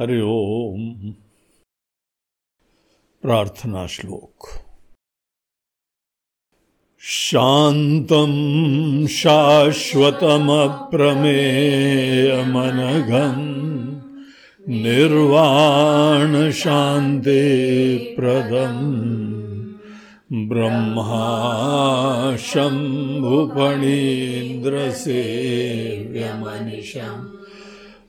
हरि ओम। प्रार्थना श्लोक। शान्तं शाश्वतमप्रमेयमनघम् निर्वाणशान्ते ब्रह्मा शम्भुफणीन्द्रसेव्यमनिशम्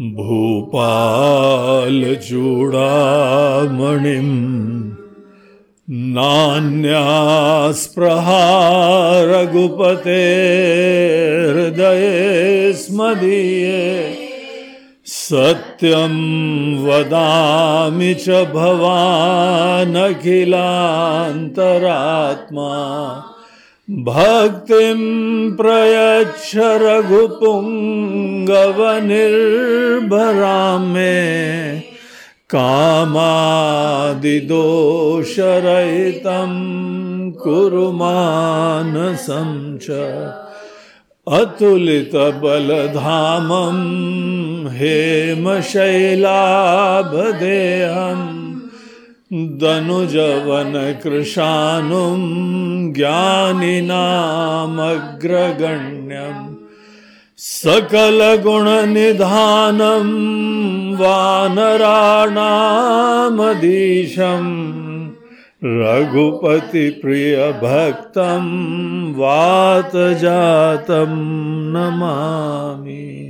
भूपालचूडामणिम् नान्यास्पृहा रघुपते हृदये स्मदीये सत्यं वदामि च भवानखिलान्तरात्मा भक्तिं प्रयच्छ रघुपुङ्गवनिर्भरां मे कामादिदोषरहितं कुरु मानसं च अतुलितबलधामं हेमशैलाभदेहम्। दनुजवनकृशानुं ज्ञानिनामग्रगण्यम् सकलगुणनिधानं वानराणामधीशम् रघुपतिप्रियभक्तं वातजातं नमामि।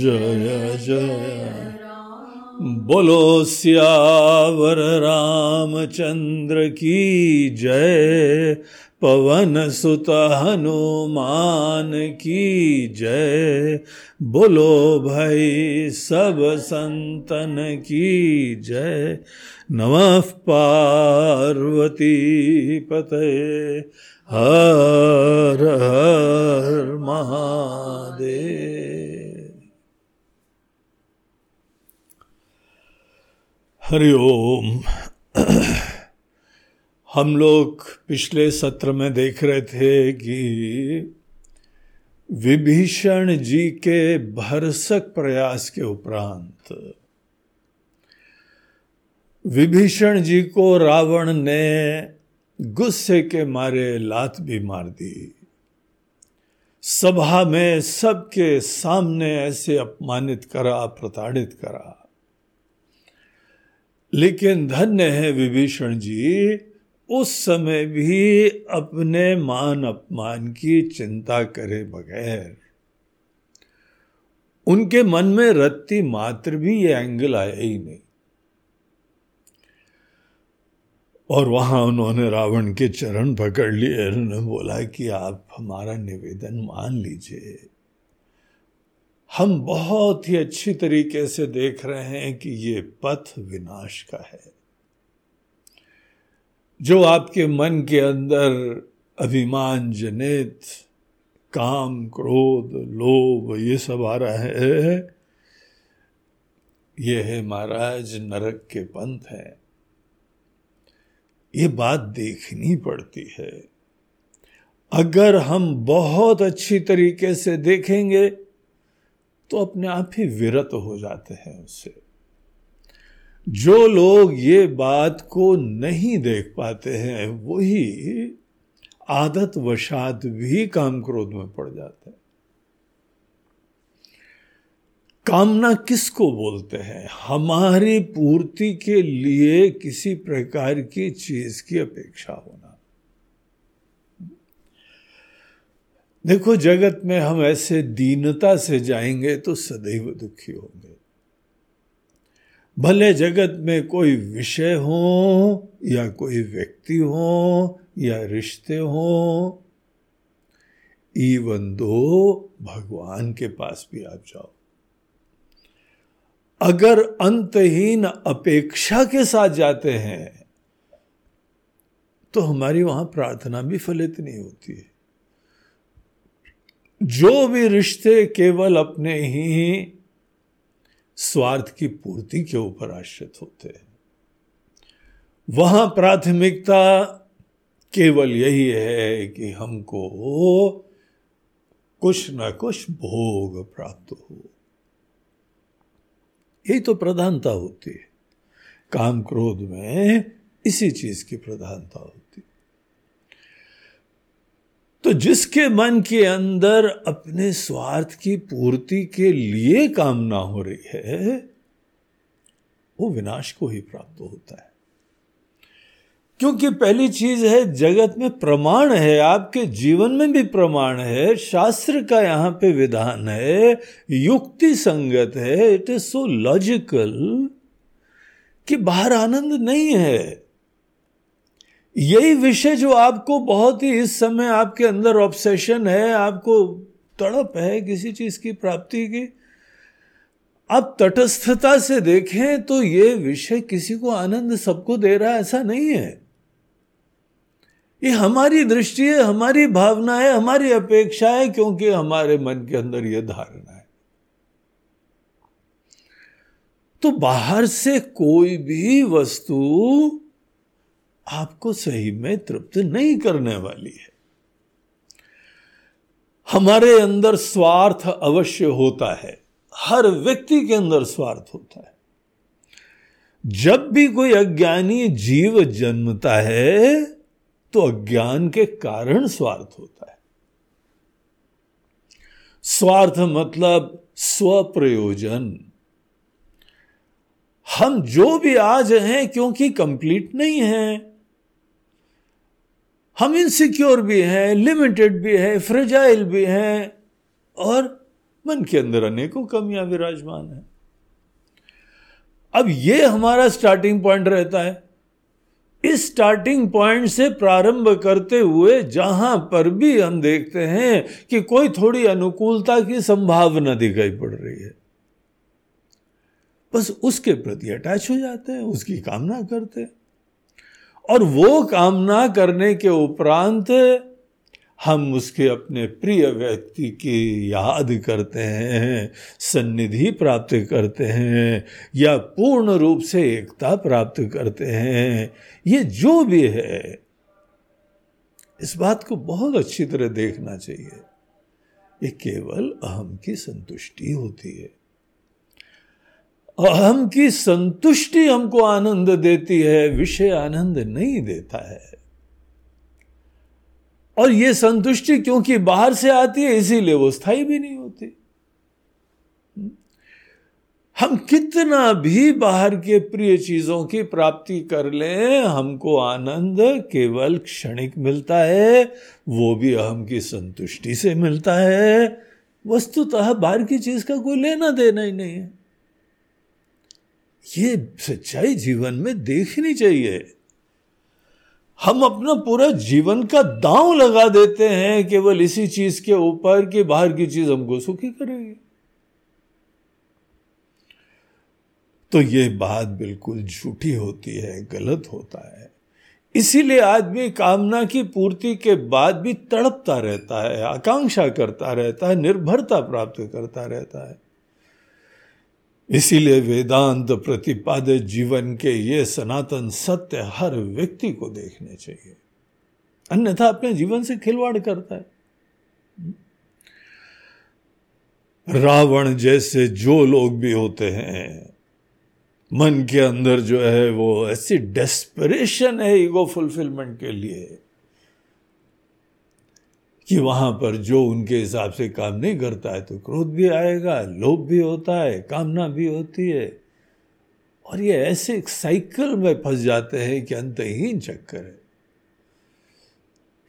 जय जय बोलो सियावर रामचंद्र की जय, पवन सुत हनुमान की जय। बोलो भाई सब संतन की जय, नमः पार्वती पते। हर हर महादेव। हरिओम हम लोग पिछले सत्र में देख रहे थे कि विभीषण जी के भरसक प्रयास के उपरांत विभीषण जी को रावण ने गुस्से के मारे लात भी मार दी। सभा में सबके सामने ऐसे अपमानित करा, प्रताड़ित करा। लेकिन धन्य है विभीषण जी, उस समय भी अपने मान अपमान की चिंता करे बगैर। उनके मन में रत्ती मात्र भी ये एंगल आया ही नहीं। और वहाँ उन्होंने रावण के चरण पकड़ लिए। उन्होंने बोला कि आप हमारा निवेदन मान लीजिए। हम बहुत ही अच्छी तरीके से देख रहे हैं कि ये पथ विनाश का है। जो आपके मन के अंदर अभिमान, जनित, काम, क्रोध, लोभ, ये सब आ रहा है, ये है महाराज नरक के पंथ है। ये बात देखनी पड़ती है। अगर हम बहुत अच्छी तरीके से देखेंगे तो अपने आप ही विरत हो जाते हैं उससे जो लोग ये बात को नहीं देख पाते हैं, वही आदत वशात भी काम क्रोध में पड़ जाते हैं। कामना किसको बोलते हैं? हमारी पूर्ति के लिए किसी प्रकार की चीज़ की अपेक्षा होना। देखो, जगत में हम ऐसे दीनता से जाएँगे तो सदैव दुखी होंगे। भले जगत में कोई विषय हो, या कोई व्यक्ति हो, या रिश्ते हो इवन दो भगवान के पास भी आप जाओ। अगर अंतहीन अपेक्षा के साथ जाते हैं तो हमारी वहाँ प्रार्थना भी फलित नहीं होती है। जो भी रिश्ते केवल अपने ही स्वार्थ की पूर्ति के ऊपर आश्रित होते हैं, वहाँ प्राथमिकता केवल यही है कि हमको कुछ ना कुछ भोग प्राप्त हो। यही तो प्रधानता होती है। काम क्रोध में इसी चीज़ की प्रधानता होती तो जिसके मन के अंदर अपने स्वार्थ की पूर्ति के लिए कामना हो रही है, वो विनाश को ही प्राप्त होता है। क्योंकि पहली चीज़ है, जगत में प्रमाण है, आपके जीवन में भी प्रमाण है, शास्त्र का यहाँ पे विधान है, युक्ति संगत है इट इज़ सो लॉजिकल कि बाहर आनंद नहीं है। यही विषय जो आपको बहुत ही इस समय आपके अंदर ऑब्सेशन है, आपको तड़प है किसी चीज़ की प्राप्ति की। आप तटस्थता से देखें तो ये विषय किसी को आनंद सबको दे रहा है, ऐसा नहीं है। ये हमारी दृष्टि है, हमारी भावना है, हमारी अपेक्षा है, क्योंकि हमारे मन के अंदर यह धारणा है। तो बाहर से कोई भी वस्तु आपको सही में तृप्त नहीं करने वाली है। हमारे अंदर स्वार्थ अवश्य होता है। हर व्यक्ति के अंदर स्वार्थ होता है। जब भी कोई अज्ञानी जीव जन्मता है तो अज्ञान के कारण स्वार्थ होता है। स्वार्थ मतलब स्वप्रयोजन। हम जो भी आज हैं, क्योंकि कंप्लीट नहीं हैं हम इनसिक्योर भी हैं लिमिटेड भी हैं फ्रेजाइल भी हैं और मन के अंदर अनेकों कमियाँ विराजमान हैं। अब ये हमारा स्टार्टिंग पॉइंट रहता है। इस स्टार्टिंग पॉइंट से प्रारंभ करते हुए जहाँ पर भी हम देखते हैं कि कोई थोड़ी अनुकूलता की संभावना दिखाई पड़ रही है। बस उसके प्रति अटैच हो जाते हैं, उसकी कामना करते हैं। और वो कामना करने के उपरांत हम उसके अपने प्रिय व्यक्ति की याद करते हैं, सन्निधि प्राप्त करते हैं, या पूर्ण रूप से एकता प्राप्त करते हैं। ये जो भी है, इस बात को बहुत अच्छी तरह देखना चाहिए। ये केवल अहम की संतुष्टि होती है। अहम की संतुष्टि हमको आनंद देती है, विषय आनंद नहीं देता है। और ये संतुष्टि क्योंकि बाहर से आती है, इसीलिए वो स्थायी भी नहीं होती। हम कितना भी बाहर के प्रिय चीज़ों की प्राप्ति कर लें, हमको आनंद केवल क्षणिक मिलता है, वो भी अहम की संतुष्टि से मिलता है। वस्तुतः बाहर की चीज़ का कोई लेना देना ही नहीं है। ये सच्चाई जीवन में देखनी चाहिए। हम अपना पूरा जीवन का दांव लगा देते हैं, केवल इसी चीज़ के ऊपर कि बाहर की चीज़ हमको सुखी करेगी। तो ये बात बिल्कुल झूठी होती है, गलत होता है। इसीलिए आदमी कामना की पूर्ति के बाद भी तड़पता रहता है, आकांक्षा करता रहता है, निर्भरता प्राप्त करता रहता है। इसीलिए वेदांत प्रतिपादित जीवन के ये सनातन सत्य हर व्यक्ति को देखने चाहिए। अन्यथा अपने जीवन से खिलवाड़ करता है। रावण जैसे जो लोग भी होते हैं, मन के अंदर जो है वो ऐसी डेस्परेशन है ईगो फुलफिलमेंट के लिए। कि वहाँ पर जो उनके हिसाब से काम नहीं करता है तो क्रोध भी आएगा, लोभ भी होता है, कामना भी होती है। और ये ऐसे एक साइकिल में फंस जाते हैं कि अंतहीन चक्कर है।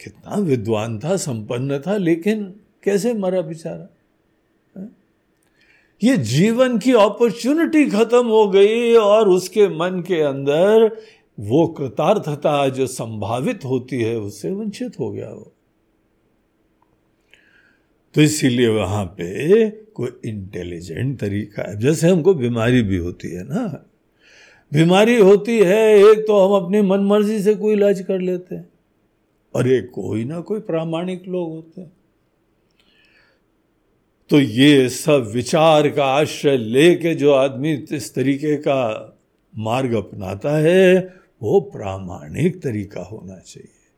कितना विद्वान था, संपन्न था, लेकिन कैसे मरा बेचारा? ये जीवन की अपॉर्चुनिटी खत्म हो गई और उसके मन के अंदर वो कृतार्थता जो संभावित होती है, उससे वंचित हो गया वो। तो इसीलिए वहाँ पे कोई इंटेलिजेंट तरीका है। जैसे हमको बीमारी भी होती है ना। बीमारी होती है, एक तो हम अपनी मन मर्ज़ी से कोई इलाज कर लेते हैं। और एक कोई ना कोई प्रामाणिक लोग होते हैं। तो ये सब विचार का आश्रय लेके जो आदमी इस तरीके का मार्ग अपनाता है, वो प्रामाणिक तरीका होना चाहिए।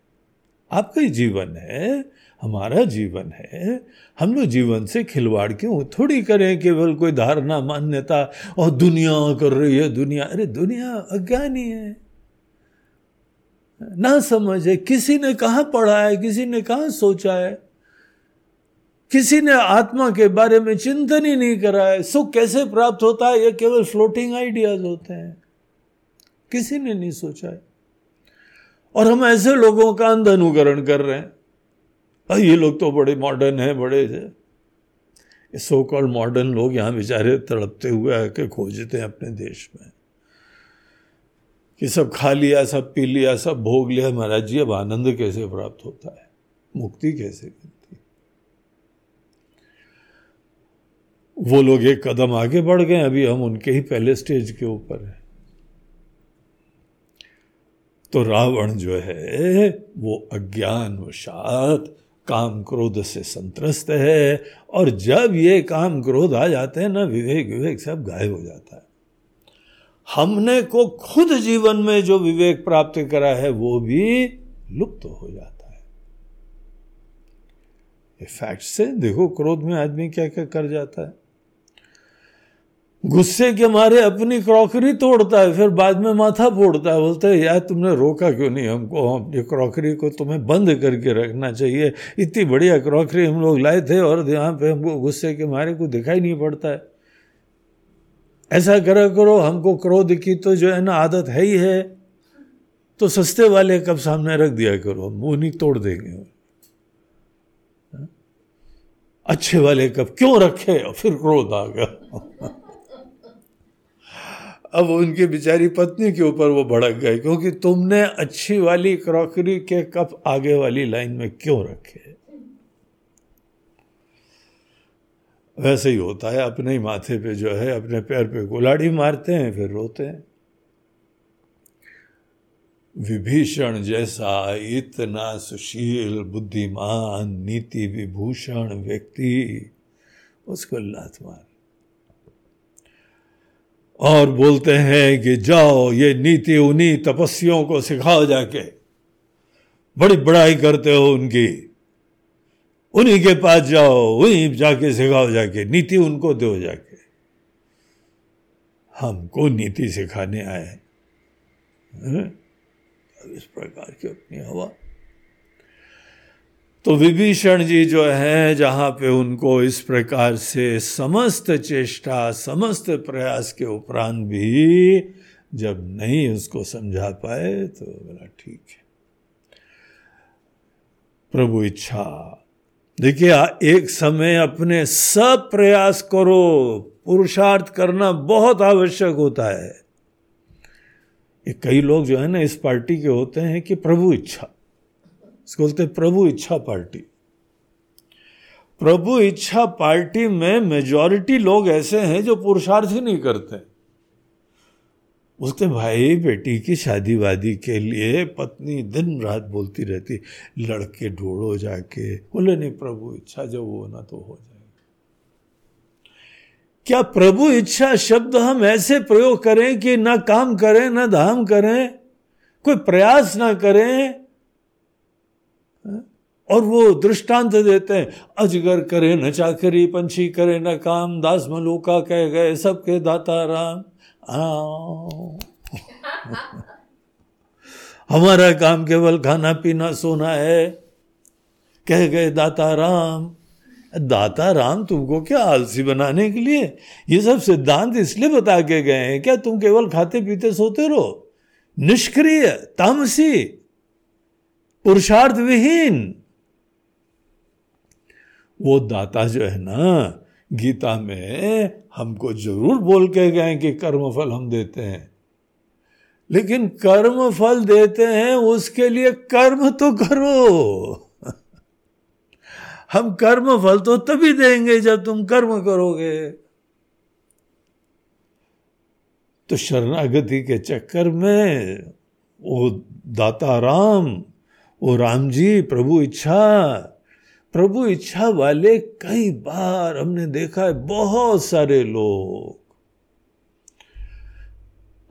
आपका जीवन है हमारा जीवन है। हम लोग जीवन से खिलवाड़ क्यों? थोड़ी करें केवल कोई धारणा, मान्यता, और दुनिया कर रही है दुनिया। अरे दुनिया अज्ञानी है। ना समझ है किसी ने कहा पढ़ा है, किसी ने कहा सोचा है? किसी ने आत्मा के बारे में चिंतन ही नहीं करा है। सुख कैसे प्राप्त होता है? ये केवल फ्लोटिंग आइडियाज़ होते हैं। किसी ने नहीं सोचा है। और हम ऐसे लोगों का अंध अनुकरण कर रहे हैं। ये लोग तो बड़े मॉडर्न हैं, बड़े सो। कॉल मॉडर्न लोग यहाँ बेचारे तड़पते हुए आके खोजते हैं अपने देश में। कि सब खा लिया, सब पी लिया, सब भोग लिया, महाराज जी, अब आनंद कैसे प्राप्त होता है? मुक्ति कैसे मिलती? वो लोग एक कदम आगे बढ़ गए, अभी हम उनके ही पहले स्टेज के ऊपर हैं। तो रावण जो है, वो अज्ञान वशात काम क्रोध से संतरस्त है और जब ये काम क्रोध आ जाते हैं ना, विवेक विवेक सब गायब हो जाता है। हमने को खुद जीवन में जो विवेक प्राप्त करा है, वो भी लुप्त हो जाता है। फैक्ट से देखो, क्रोध में आदमी क्या क्या कर जाता है। गुस्से के मारे अपनी क्रॉकरी तोड़ता है, फिर बाद में माथा फोड़ता है, बोलते है, यार, तुमने रोका क्यों नहीं हमको? हम अपनी क्रॉकरी को तुम्हें बंद करके रखना चाहिए। इतनी बढ़िया क्रॉकरी हम लोग लाए थे और यहाँ पे हमको गुस्से के मारे को दिखाई नहीं पड़ता है। ऐसा करा करो, हमको क्रोध की तो जो है ना आदत है ही है। तो सस्ते वाले कब सामने रख दिया करो वो नहीं तोड़ देंगे। अच्छे वाले कब क्यों रखे? फिर क्रोध आ गया। अब उनकी बेचारी पत्नी के ऊपर वो भड़क गए क्योंकि तुमने अच्छी वाली क्रॉकरी के कप आगे वाली लाइन में क्यों रखे? वैसे ही होता है, अपने ही माथे पे जो है, अपने पैर पे गुलाड़ी मारते हैं, फिर रोते हैं। विभीषण जैसा इतना सुशील, बुद्धिमान, नीति विभूषण व्यक्ति, उसको लात मार। और बोलते हैं कि जाओ, ये नीति उन्हीं तपस्वियों को सिखाओ जाके। बड़ी बड़ाई करते हो उनकी। उन्हीं के पास जाओ वहीं जाके सिखाओ जाके, नीति उनको दो जाके। हमको नीति सिखाने आए इस प्रकार की अपनी हवा। तो विभीषण जी जो है, जहाँ पे उनको इस प्रकार से समस्त चेष्टा, समस्त प्रयास के उपरांत भी जब नहीं उसको समझा पाए तो बोला, ठीक है। प्रभु इच्छा, देखिए एक समय अपने सब प्रयास करो। पुरुषार्थ करना बहुत आवश्यक होता है। ये कई लोग जो है ना, इस पार्टी के होते हैं कि प्रभु इच्छा। इसको बोलते प्रभु इच्छा पार्टी। प्रभु इच्छा पार्टी में मेजॉरिटी लोग ऐसे हैं जो पुरुषार्थ ही नहीं करते। बोलते भाई, बेटी की शादी वादी के लिए पत्नी दिन रात बोलती रहती, लड़के ढूंढो जाके। बोले, नहीं, प्रभु, इच्छा जब वो ना तो हो जाए क्या प्रभु इच्छा शब्द हम ऐसे प्रयोग करें कि ना काम करें, ना धाम करें, कोई प्रयास ना करें और वो दृष्टांत देते हैं। अजगर करे न चाकरी, पंछी करे न काम, दास मलूका कह गए, सबके दाता राम। हमारा काम केवल खाना पीना, सोना है। कह गए दाता राम। दाता राम तुमको क्या आलसी बनाने के लिए? ये सब सिद्धांत इसलिए बता के गए हैं। क्या तुम केवल खाते पीते सोते रहो? निष्क्रिय, तामसी, पुरुषार्थ विहीन। वो दाता जो है ना, गीता में हमको ज़रूर बोल के गए कि कर्म फल हम देते हैं। लेकिन कर्म फल देते हैं, उसके लिए कर्म तो करो। हम कर्म फल तो तभी देंगे जब तुम कर्म करोगे। तो शरणागति के चक्कर में वो दाता राम, वो राम जी, प्रभु इच्छा प्रभु इच्छा वाले कई बार हमने देखा है, बहुत सारे लोग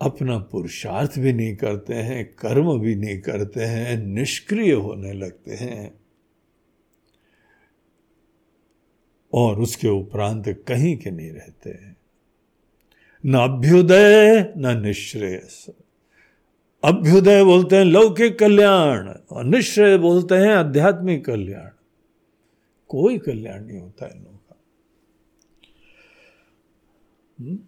अपना पुरुषार्थ भी नहीं करते हैं, कर्म भी नहीं करते हैं, निष्क्रिय होने लगते हैं। और उसके उपरांत कहीं के नहीं रहते हैं। न अभ्युदय, न निश्रेयस। अभ्युदय बोलते हैं लौकिक कल्याण, और निश्चय बोलते हैं आध्यात्मिक कल्याण। कोई कल्याण नहीं होता इन लोगों का। हम्म?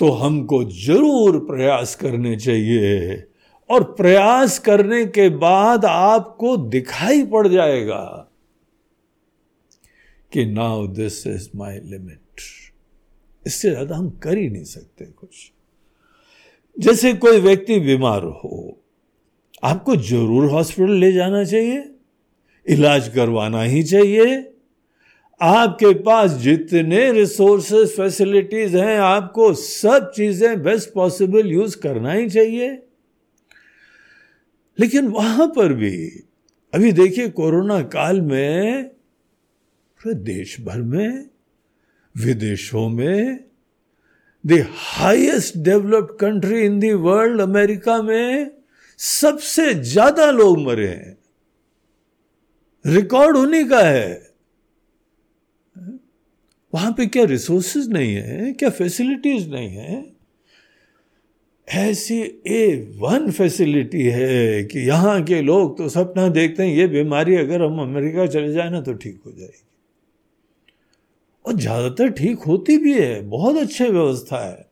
तो हमको ज़रूर प्रयास करने चाहिए और प्रयास करने के बाद आपको दिखाई पड़ जाएगा कि now this is my limit इससे ज़्यादा हम कर ही नहीं सकते कुछ। जैसे कोई व्यक्ति बीमार हो, आपको ज़रूर हॉस्पिटल ले जाना चाहिए। इलाज करवाना ही चाहिए। आपके पास जितने रिसोर्सेस फैसिलिटीज़ हैं, आपको सब चीज़ें बेस्ट पॉसिबल यूज़ करना ही चाहिए। लेकिन वहाँ पर भी, अभी देखिए कोरोना काल में, पूरे देश भर में, विदेशों में the highest developed country in the world America में, सबसे ज़्यादा लोग मरे हैं। रिकॉर्ड होने का है। वहाँ पे क्या रिसोर्सेज नहीं है? क्या फैसिलिटीज़ नहीं है? ऐसी ए वन फैसिलिटी है कि यहाँ के लोग तो सपना देखते हैं, ये बीमारी अगर हम अमेरिका चले जाए ना तो ठीक हो जाएगी। और ज़्यादातर ठीक होती भी है, बहुत अच्छी व्यवस्था है।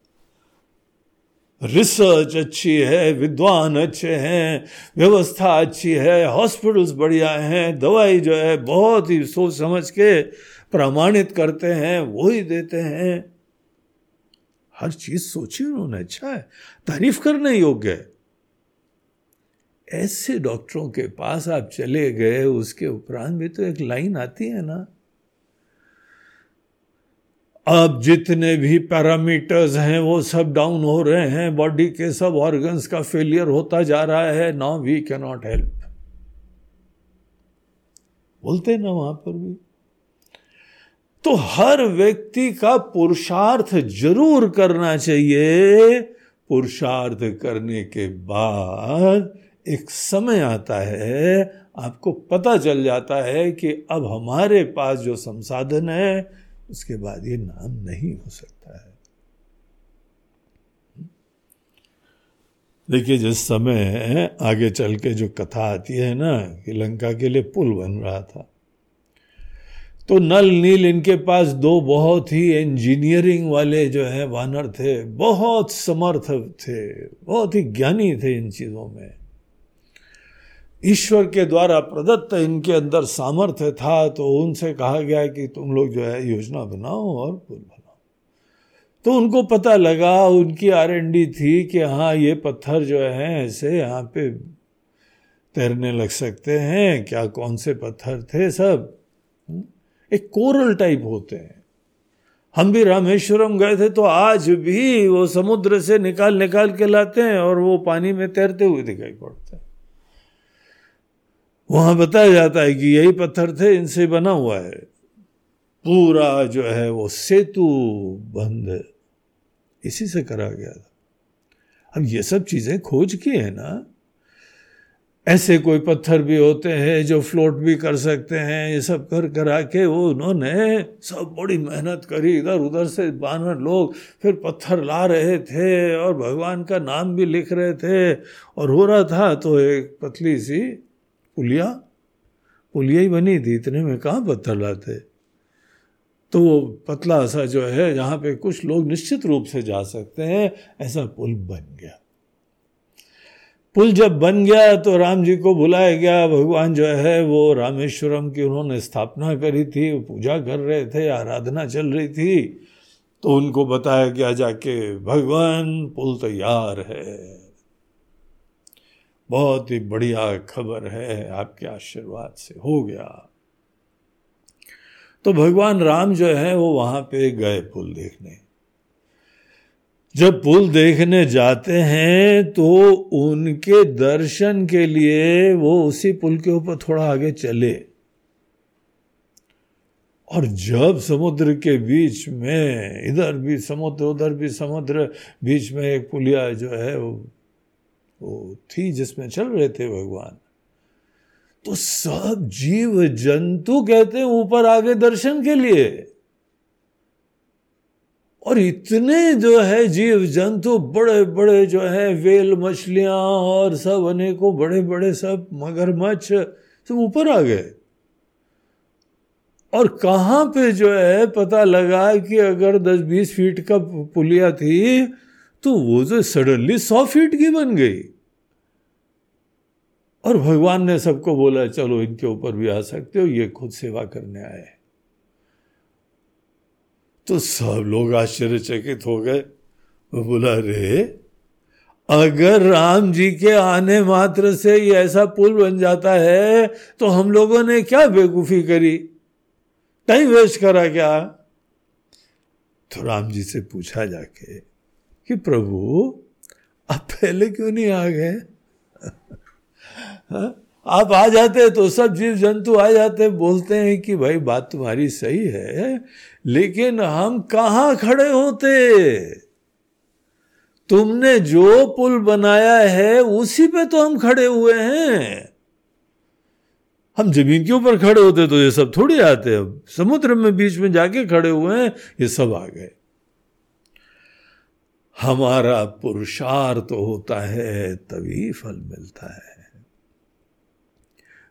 रिसर्च अच्छी है, विद्वान अच्छे हैं, व्यवस्था अच्छी है, हॉस्पिटल्स बढ़िया हैं, दवाई जो है बहुत ही सोच समझ के प्रमाणित करते हैं वो ही देते हैं। हर चीज़ सोची उन्होंने अच्छा है, तारीफ़ करने योग्य है। ऐसे डॉक्टरों के पास आप चले गए, उसके उपरांत भी तो एक लाइन आती है ना। अब जितने भी पैरामीटर्स हैं, वो सब डाउन हो रहे हैं। बॉडी के सब ऑर्गन्स का फेलियर होता जा रहा है। नाउ वी कैनॉट हेल्प बोलते ना वहाँ पर भी। तो हर व्यक्ति का पुरुषार्थ ज़रूर करना चाहिए। पुरुषार्थ करने के बाद एक समय आता है, आपको पता चल जाता है कि अब हमारे पास जो संसाधन है उसके बाद ये नाम नहीं हो सकता है। देखिए, जिस समय आगे चल के जो कथा आती है ना, कि लंका के लिए पुल बन रहा था तो नल नील इनके पास दो बहुत ही इंजीनियरिंग वाले जो है, वानर थे, बहुत समर्थ थे, बहुत ही ज्ञानी थे इन चीज़ों में। ईश्वर के द्वारा प्रदत्त इनके अंदर सामर्थ्य था तो उनसे कहा गया कि तुम लोग जो है योजना बनाओ और पुल बनाओ। तो उनको पता लगा, उनकी आर एन डी थी कि हाँ ये पत्थर जो है, ऐसे यहाँ पे तैरने लग सकते हैं, क्या कौन से पत्थर थे सब? एक कोरल टाइप होते हैं। हम भी रामेश्वरम गए थे तो आज भी वो समुद्र से निकाल निकाल के लाते हैं और वो पानी में तैरते हुए दिखाई पड़ते हैं। वहाँ बताया जाता है कि यही पत्थर थे, इनसे बना हुआ है। पूरा जो है वो सेतु बंद इसी से करा गया था। अब ये सब चीज़ें खोज की है ना। ऐसे कोई पत्थर भी होते हैं जो फ्लोट भी कर सकते हैं, ये सब कर करा के वो उन्होंने सब बड़ी मेहनत करी। इधर उधर से बानर लोग फिर पत्थर ला रहे थे और भगवान का नाम भी लिख रहे थे। और हो रहा था तो एक पतली सी पुलिया? पुलिया ही बनी थी, इतने में कहाँ पत्थर लाते? तो वो पतला सा जो है जहाँ पे कुछ लोग निश्चित रूप से जा सकते हैं, ऐसा पुल बन गया। पुल जब बन गया तो राम जी को बुलाया गया, भगवान जो है, वो रामेश्वरम की उन्होंने स्थापना करी थी पूजा कर रहे थे, आराधना चल रही थी तो उनको बताया गया, जाके, भगवान, पुल तैयार है। बहुत ही बढ़िया खबर है, आपके आशीर्वाद से हो गया। तो भगवान राम जो है, वो वहाँ पे गए पुल देखने। जब पुल देखने जाते हैं तो उनके दर्शन के लिए वो उसी पुल के ऊपर थोड़ा आगे चले। और जब समुद्र के बीच में, इधर भी समुद्र, उधर भी समुद्र, बीच में एक पुलिया जो है, वो थी जिसमें चल रहे थे भगवान। तो सब जीव जंतु कहते हैं ऊपर आगे दर्शन के लिए। और इतने जो है जीव जंतु बड़े बड़े जो है वेल मछलियाँ और सब अनेकों बड़े बड़े सब मगरमच्छ, सब ऊपर आ गए। और कहाँ पे जो है पता लगा कि अगर 10-20 फीट का पुलिया थी तो वो जो सडनली सौ फीट की बन गई। और भगवान ने सबको बोला, चलो इनके ऊपर भी आ सकते हो, ये खुद सेवा करने आए तो सब लोग आश्चर्यचकित हो गए। वो बोला रे अगर राम जी के आने मात्र से ये ऐसा पुल बन जाता है तो हम लोगों ने क्या बेवकूफ़ी करी? टाइम वेस्ट करा क्या? तो राम जी से पूछा जाके कि प्रभु, आप पहले क्यों नहीं आ गए? हाँ? आप आ जाते तो सब जीव जंतु आ जाते, बोलते हैं कि भाई, बात तुम्हारी सही है, लेकिन हम कहा खड़े होते? तुमने जो पुल बनाया है, उसी पे तो हम खड़े हुए हैं। हम ज़मीन के ऊपर खड़े होते तो ये सब थोड़ी आते अब समुद्र में, बीच में जाके खड़े हुए हैं, ये सब आ गए। हमारा पुरुषार्थ होता है, तभी फल मिलता है।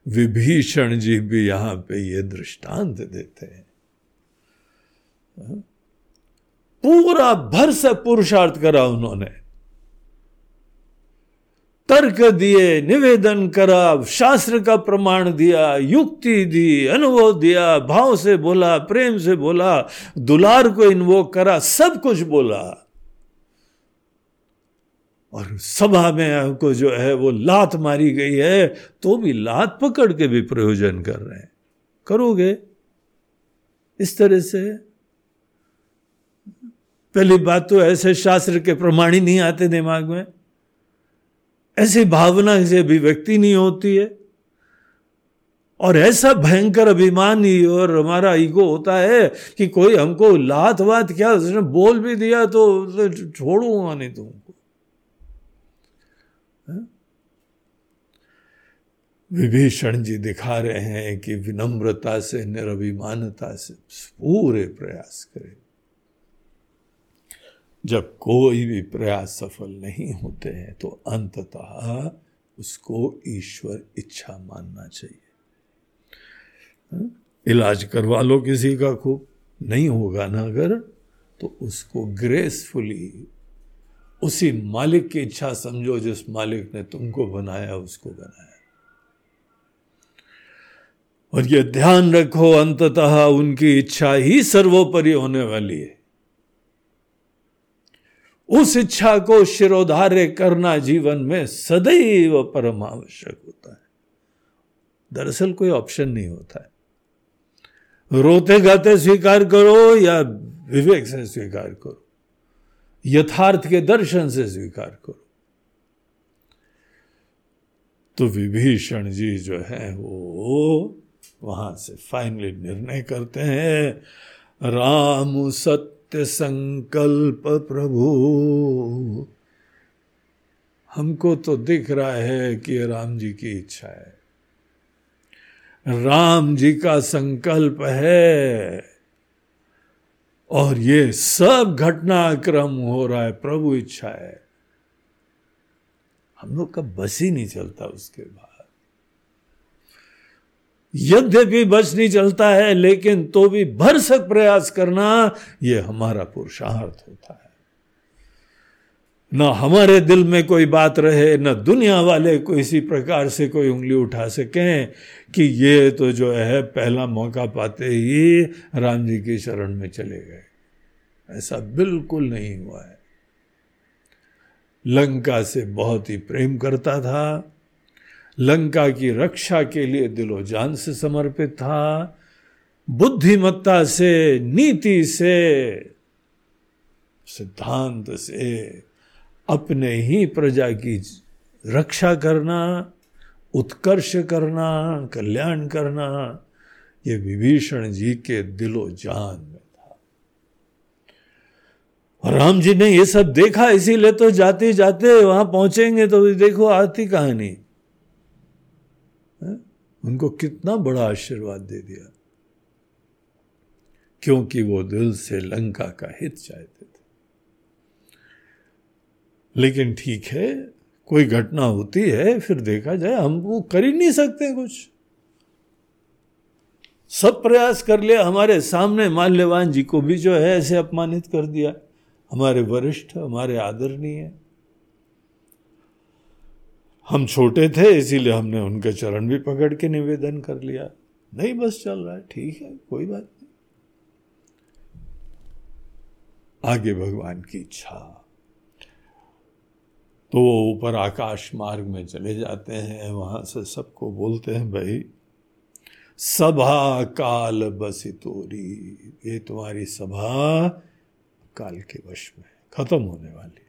विभीषण जी भी यहाँ पे ये दृष्टांत देते हैं। पूरा भर से पुरुषार्थ करा उन्होंने। तर्क दिए, निवेदन करा, शास्त्र का प्रमाण दिया, युक्ति दी, अनुभव दिया, भाव से बोला, प्रेम से बोला, दुलार को इन्वोक करा, सब कुछ बोला। और सभा में हमको जो है वो लात मारी गई है तो भी लात पकड़ के भी प्रयोजन कर रहे हैं। करोगे? इस तरह से। पहली बात तो ऐसे शास्त्र के प्रमाण ही नहीं आते दिमाग में। ऐसी भावना से अभिव्यक्ति नहीं होती है। और ऐसा भयंकर अभिमान ही और हमारा ईगो होता है कि कोई हमको लात वात क्या उसने बोल भी दिया तो छोड़ूँगा नहीं तुमको। विभीषण जी दिखा रहे हैं कि विनम्रता से, निरभिमानता से पूरे प्रयास करें। जब कोई भी प्रयास सफल नहीं होते हैं तो अंततः उसको ईश्वर इच्छा मानना चाहिए। हाँ? इलाज करवा लो किसी का खूब। नहीं होगा ना अगर तो उसको ग्रेसफुली उसी मालिक की इच्छा समझो जिस मालिक ने तुमको बनाया, उसको बनाया। और ये ध्यान रखो, अंततः उनकी इच्छा ही सर्वोपरि होने वाली है। उस इच्छा को शिरोधार्य करना जीवन में सदैव परम आवश्यक होता है। दरअसल कोई ऑप्शन नहीं होता है। रोते गाते स्वीकार करो या विवेक से स्वीकार करो। यथार्थ के दर्शन से स्वीकार करो। तो विभीषण जी जो है, वो वहाँ से फाइनली निर्णय करते हैं। राम सत्य संकल्प प्रभु। हमको तो दिख रहा है कि ये राम जी की इच्छा है। राम जी का संकल्प है और ये सब घटनाक्रम हो रहा है, प्रभु इच्छा है। हम लोग का बस ही नहीं चलता उसके बाद। यद्यपि बस नहीं चलता है, लेकिन तो भी भरसक प्रयास करना यह हमारा पुरुषार्थ होता है। ना हमारे दिल में कोई बात रहे, न दुनिया वाले को इसी प्रकार से कोई उंगली उठा सकें कि ये तो जो है, पहला मौका पाते ही राम जी की शरण में चले गए। ऐसा बिल्कुल नहीं हुआ है। लंका से बहुत ही प्रेम करता था। लंका की रक्षा के लिए दिलो जान से समर्पित था। बुद्धिमत्ता से, नीति से, सिद्धांत से अपने ही प्रजा की रक्षा करना, उत्कर्ष करना, कल्याण करना, ये विभीषण जी के दिलो जान में था। और राम जी ने ये सब देखा, इसीलिए तो जाते जाते वहाँ पहुँचेंगे तो देखो आती कहानी। उनको कितना बड़ा आशीर्वाद दे दिया। क्योंकि वो दिल से लंका का हित चाहते थे। लेकिन ठीक है, कोई घटना होती है, फिर देखा जाए, हम वो कर ही नहीं सकते कुछ। सब प्रयास कर लिया, हमारे सामने माल्यवान जी को भी जो है ऐसे अपमानित कर दिया। हमारे वरिष्ठ, हमारे आदरणीय हम छोटे थे, इसीलिए हमने उनके चरण भी पकड़ के निवेदन कर लिया। नहीं, बस चल रहा है, ठीक है, कोई बात नहीं। आगे भगवान की इच्छा। तो वो ऊपर आकाश मार्ग में चले जाते हैं, वहाँ से सबको बोलते हैं, भाई, सभा काल बसी तोरी, ये तुम्हारी सभा काल के वश में खत्म होने वाली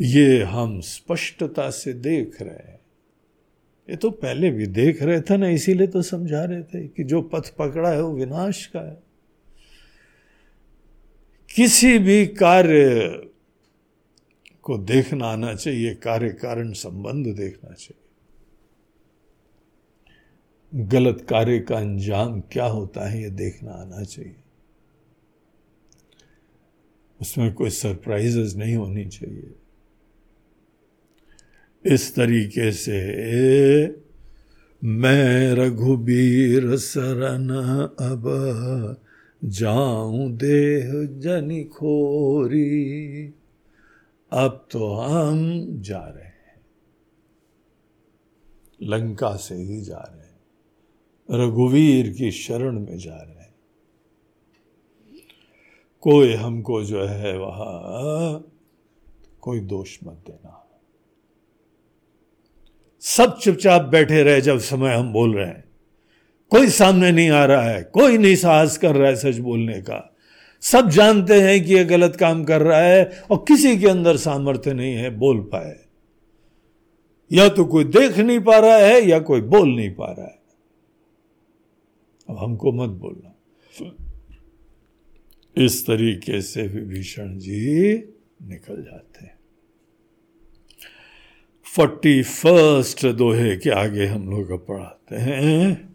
ये हम स्पष्टता से देख रहे हैं। ये तो पहले भी देख रहे थे ना, इसीलिए तो समझा रहे थे कि जो पथ पकड़ा है वो विनाश का है। किसी भी कार्य को देखना आना चाहिए, कार्य कारण संबंध देखना चाहिए। गलत कार्य का अंजाम क्या होता है, ये देखना आना चाहिए। उसमें कोई सरप्राइजेस नहीं होनी चाहिए। इस तरीके से मैं रघुबीर शरण अब जाऊँ देह जनी खोरी अब तो हम जा रहे हैं। लंका से ही जा रहे हैं। रघुवीर की शरण में जा रहे हैं। कोई हमको जो है वहाँ कोई दोष मत देना। सब चुपचाप बैठे रहे जब समय हम बोल रहे हैं। कोई सामने नहीं आ रहा है, कोई नहीं साहस कर रहा है सच बोलने का। सब जानते हैं कि यह गलत काम कर रहा है और किसी के अंदर सामर्थ्य नहीं है बोल पाए। या तो कोई देख नहीं पा रहा है या कोई बोल नहीं पा रहा है। अब हमको मत बोलना। इस तरीके से विभीषण जी निकल जाते हैं। फोर्टी फ़र्स्ट दोहे के आगे हम लोग पढ़ाते हैं।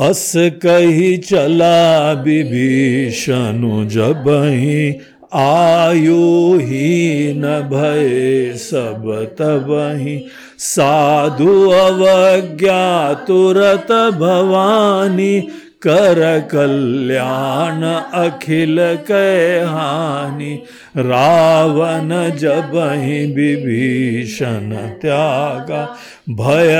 अस कही चला विभीषण जब ही आयु ही न भय सब तब ही साधु अवज्ञा तुरत भवानी कर कल्याण अखिल कै हानि, रावण जब ही विभीषण त्यागा, भय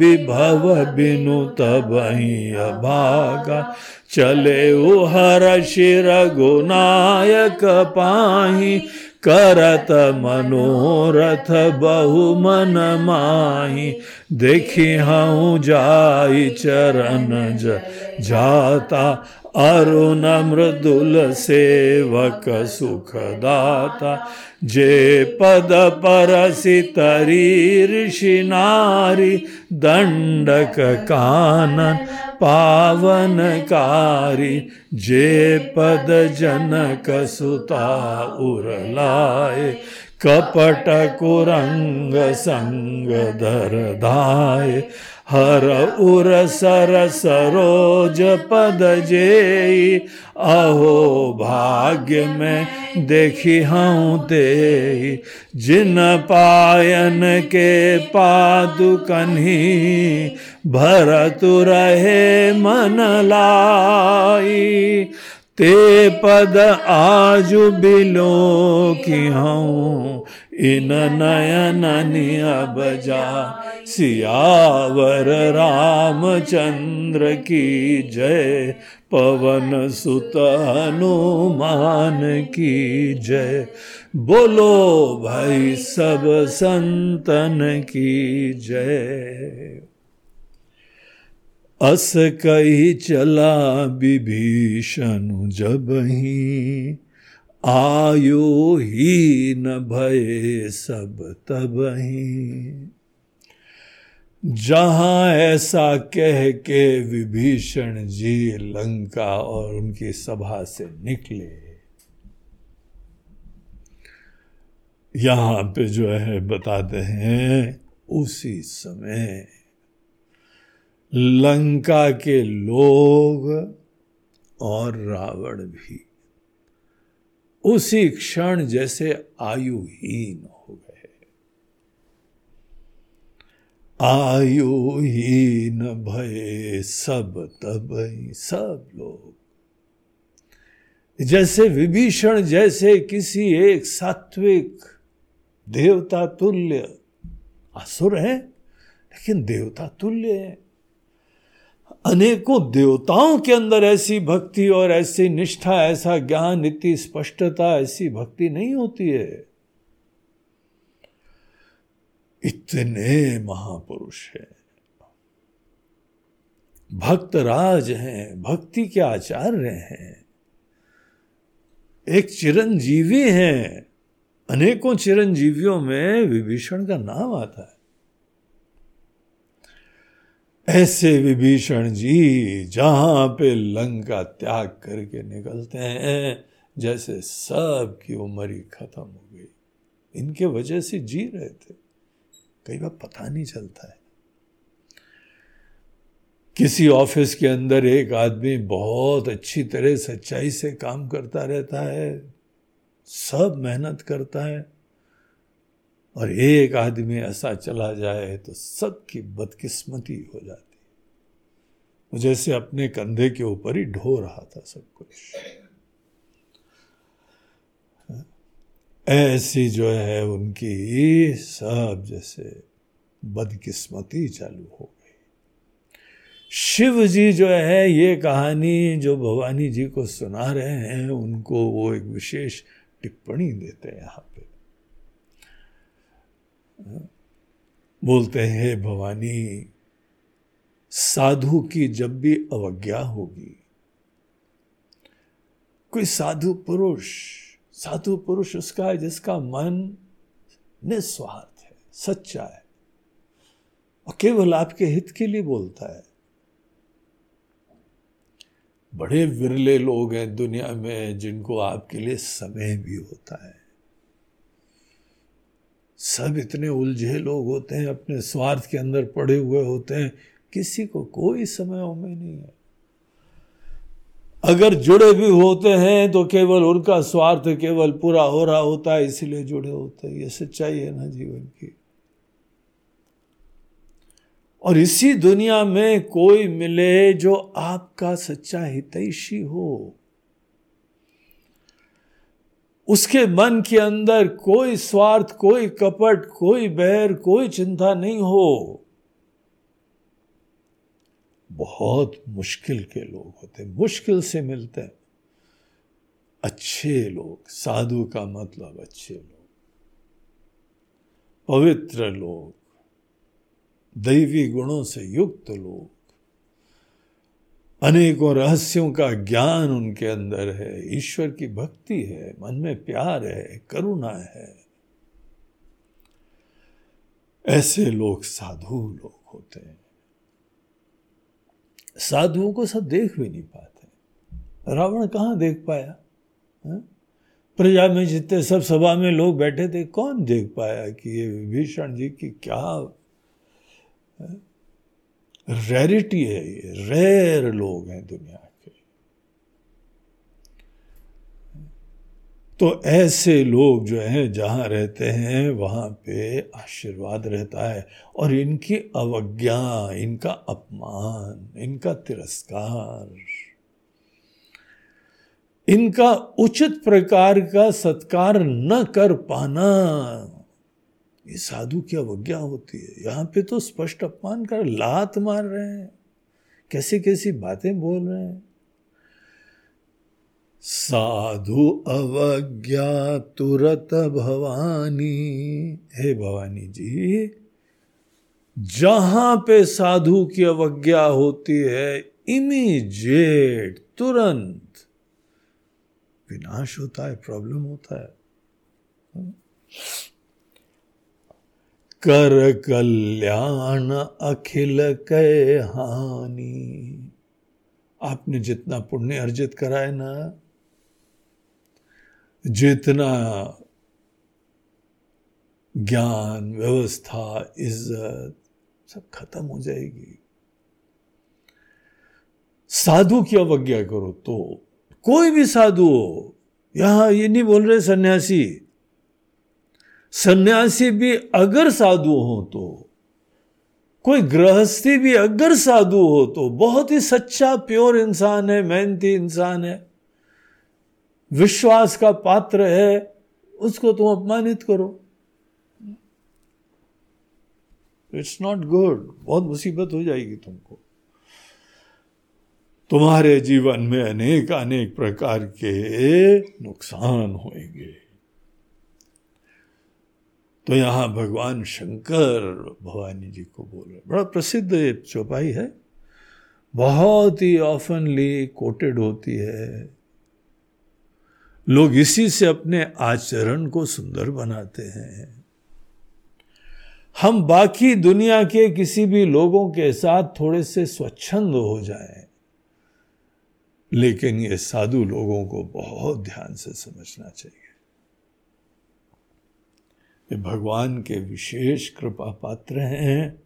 विभव बिनु तब ही अभागा। चले हर शिर गुनायक पाही करत मनोरथ बहु मन माही। देखी हूँ जाई चरण ज, जाता अरुण मृदुल सेवक सुखदाता। जे पद परसि तरी ऋषि नारी, दंडक कानन पावनकारी जे पद जनक सुता उरलाए। कपट कुरंग संग धर धाय हर उर सर सरोज पद जे अहो भाग्य में देखी हूँ दे जिन पायन के पादुकन्ही भरत रहे मन लाई ते पद आज बिलो की हूँ इन नयन अब जा सियावर रामचंद्र की जय, पवन सुत हनुमान की जय। बोलो भाई सब संतन की जय। अस कही चला विभीषण जब ही आयो ही न भय सब तब ही जहाँ ऐसा कह के विभीषण जी लंका और उनकी सभा से निकले, यहाँ पे जो है, बताते हैं, उसी समय लंका के लोग और रावण भी। उसी क्षण जैसे आयुहीन हो गए। आयुहीन भय सब तब सब लोग। जैसे विभीषण, जैसे किसी एक सात्विक देवता तुल्य। असुर है, लेकिन देवता तुल्य है। अनेकों देवताओं के अंदर ऐसी भक्ति और ऐसी निष्ठा, ऐसा ज्ञान, इतनी स्पष्टता, ऐसी भक्ति नहीं होती है। इतने महापुरुष हैं। भक्त राज हैं, भक्ति के आचार्य हैं। एक चिरंजीवी हैं। अनेकों चिरंजीवियों में विभीषण का नाम आता है। ऐसे विभीषण जी जहाँ पे लंका त्याग करके निकलते हैं, जैसे सब की उम्र ही खत्म हो गई। इनके वजह से जी रहे थे। कई बार पता नहीं चलता है। किसी ऑफ़िस के अंदर एक आदमी बहुत अच्छी तरह सच्चाई से काम करता रहता है, सब मेहनत करता है। और एक आदमी ऐसा चला जाए तो सबकी बदकिस्मती हो जाती। वो जैसे अपने कंधे के ऊपर ही ढो रहा था सब कुछ। ऐसी जो है उनकी सब जैसे बदकिस्मती चालू हो गई। शिव जी जो है ये कहानी जो भवानी जी को सुना रहे हैं, उनको वो एक विशेष टिप्पणी देते हैं यहाँ पे। बोलते हैं, भवानी, साधु की जब भी अवज्ञा होगी, कोई साधु पुरुष साधु पुरुष उसका है जिसका मन निस्वार्थ है, सच्चा है, और केवल आपके हित के लिए बोलता है। बड़े विरले लोग हैं दुनिया में जिनको आपके लिए समय भी होता है। सब इतने उलझे लोग होते हैं, अपने स्वार्थ के अंदर पड़े हुए होते हैं। किसी को कोई समय उम्मीद नहीं है। अगर जुड़े भी होते हैं तो केवल उनका स्वार्थ केवल पूरा हो रहा होता है, इसलिए जुड़े होते हैं। ये सच्चाई है ना जीवन की। और इसी दुनिया में कोई मिले जो आपका सच्चा हितैषी हो। उसके मन के अंदर कोई स्वार्थ, कोई कपट, कोई बैर, कोई चिंता नहीं हो। बहुत मुश्किल के लोग होते मुश्किल से मिलते हैं। अच्छे लोग, साधु का मतलब अच्छे लोग। पवित्र लोग, दैवी गुणों से युक्त लोग। अनेकों रहस्यों का ज्ञान उनके अंदर है। ईश्वर की भक्ति है, मन में प्यार है, करुणा है। ऐसे लोग साधु लोग होते हैं। साधुओं को सब देख भी नहीं पाते। रावण कहाँ देख पाया? है? प्रजा में जितने सब सभा में लोग बैठे थे, कौन देख पाया कि ये विभीषण जी की क्या रेरिटी है ये रेयर लोग हैं दुनिया के। तो ऐसे लोग जो हैं, जहाँ रहते हैं, वहाँ पे आशीर्वाद रहता है। और इनकी अवज्ञा, इनका अपमान, इनका तिरस्कार, इनका उचित प्रकार का सत्कार न कर पाना ये साधु की अवज्ञा होती है? यहाँ पे तो स्पष्ट अपमान कर, लात मार रहे हैं। कैसी कैसी बातें बोल रहे हैं? साधु अवज्ञा तुरत भवानी। हे भवानी जी, जहाँ पे साधु की अवज्ञा होती है, इमीजिएट, तुरंत विनाश होता है, प्रॉब्लम होता है। कर कल्याण अखिल कै हानि। आपने जितना पुण्य अर्जित करा है ना, जितना ज्ञान, व्यवस्था, इज़्ज़त, सब खत्म हो जाएगी। साधु की अवज्ञा करो तो कोई भी साधु हो, यहाँ ये नहीं बोल रहे सन्यासी सन्यासी भी अगर साधु हो तो कोई गृहस्थी भी अगर साधु हो तो बहुत ही सच्चा, प्योर इंसान है, मेहनती इंसान है, विश्वास का पात्र है, उसको तुम अपमानित करो। इट्स नॉट गुड बहुत मुसीबत हो जाएगी तुमको। तुम्हारे जीवन में अनेक अनेक प्रकार के नुकसान होंगे तो यहाँ भगवान शंकर भवानी जी को बोल रहे बड़ा प्रसिद्ध चौपाई है। बहुत ही ऑफनली कोटेड होती है। लोग इसी से अपने आचरण को सुंदर बनाते हैं। हम बाकी दुनिया के किसी भी लोगों के साथ थोड़े से स्वच्छंद हो जाएँ, लेकिन ये साधु लोगों को बहुत ध्यान से समझना चाहिए। ये भगवान के विशेष कृपा पात्र हैं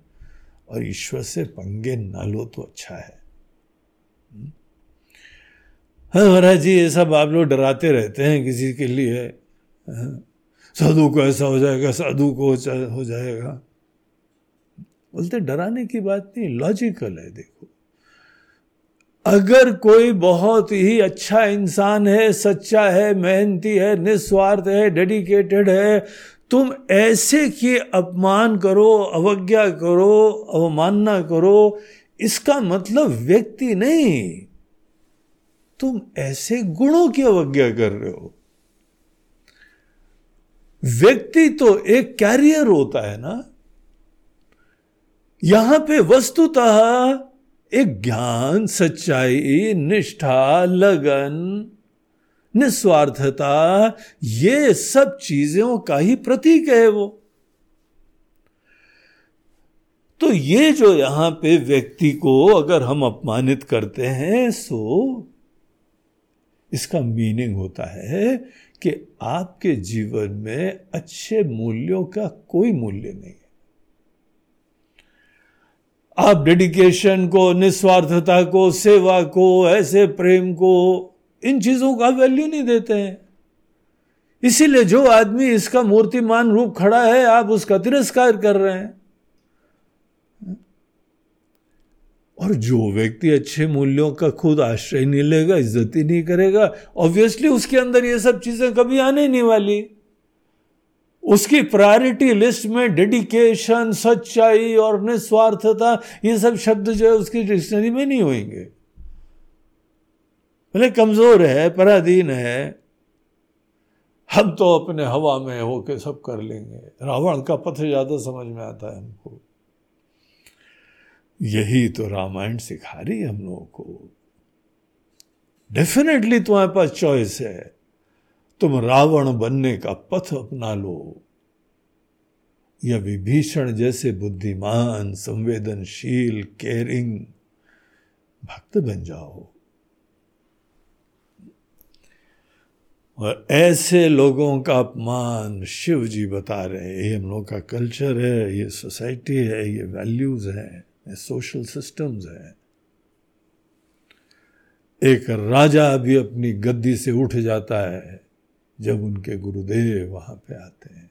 और ईश्वर से पंगे न लो तो अच्छा है हम्म? हाँ महाराज जी, ये सब आप लोग डराते रहते हैं किसी के लिए हाँ? साधु को ऐसा हो जाएगा, साधु को हो जाएगा बोलते, डराने की बात नहीं लॉजिकल है, देखो अगर कोई बहुत ही अच्छा इंसान है, सच्चा है, मेहनती है, निस्वार्थ है डेडिकेटेड है तुम ऐसे की अपमान करो, अवज्ञा करो, अवमानना करो, इसका मतलब व्यक्ति नहीं। तुम ऐसे गुणों की अवज्ञा कर रहे हो। व्यक्ति तो एक कैरियर होता है ना। यहाँ पे वस्तुतः एक ज्ञान, सच्चाई, निष्ठा, लगन निस्वार्थता, ये सब चीज़ों का ही प्रतीक है वो। तो ये जो यहाँ पे व्यक्ति को अगर हम अपमानित करते हैं, सो इसका मीनिंग होता है कि आपके जीवन में अच्छे मूल्यों का कोई मूल्य नहीं है। आप डेडिकेशन को, निस्वार्थता को, सेवा को, ऐसे प्रेम को इन चीज़ों का वैल्यू नहीं देते हैं। इसीलिए जो आदमी इसका मूर्तिमान रूप खड़ा है, आप उसका तिरस्कार कर रहे हैं। और जो व्यक्ति अच्छे मूल्यों का खुद आश्रय नहीं लेगा, इज़्ज़त ही नहीं करेगा ऑब्वियसली उसके अंदर ये सब चीज़ें कभी आने नहीं वाली। उसकी प्रायोरिटी लिस्ट में डेडिकेशन सच्चाई और निस्वार्थता, ये सब शब्द जो है उसकी डिक्शनरी में नहीं होंगे। भले कमज़ोर है, पराधीन है, हम तो अपने हवा में होके सब कर लेंगे। रावण का पथ ज़्यादा समझ में आता है हमको। यही तो रामायण सिखा रही है हम लोगों को। डेफिनेटली तुम्हारे पास चॉइस है। तुम रावण बनने का पथ अपना लो। या विभीषण जैसे बुद्धिमान, संवेदनशील केयरिंग भक्त बन जाओ। और ऐसे लोगों का अपमान शिव जी बता रहे हैं। ये हम लोग का कल्चर है, ये सोसाइटी है, ये वैल्यूज़ है, ये सोशल सिस्टम्स है। एक राजा भी अपनी गद्दी से उठ जाता है जब उनके गुरुदेव वहाँ पे आते हैं।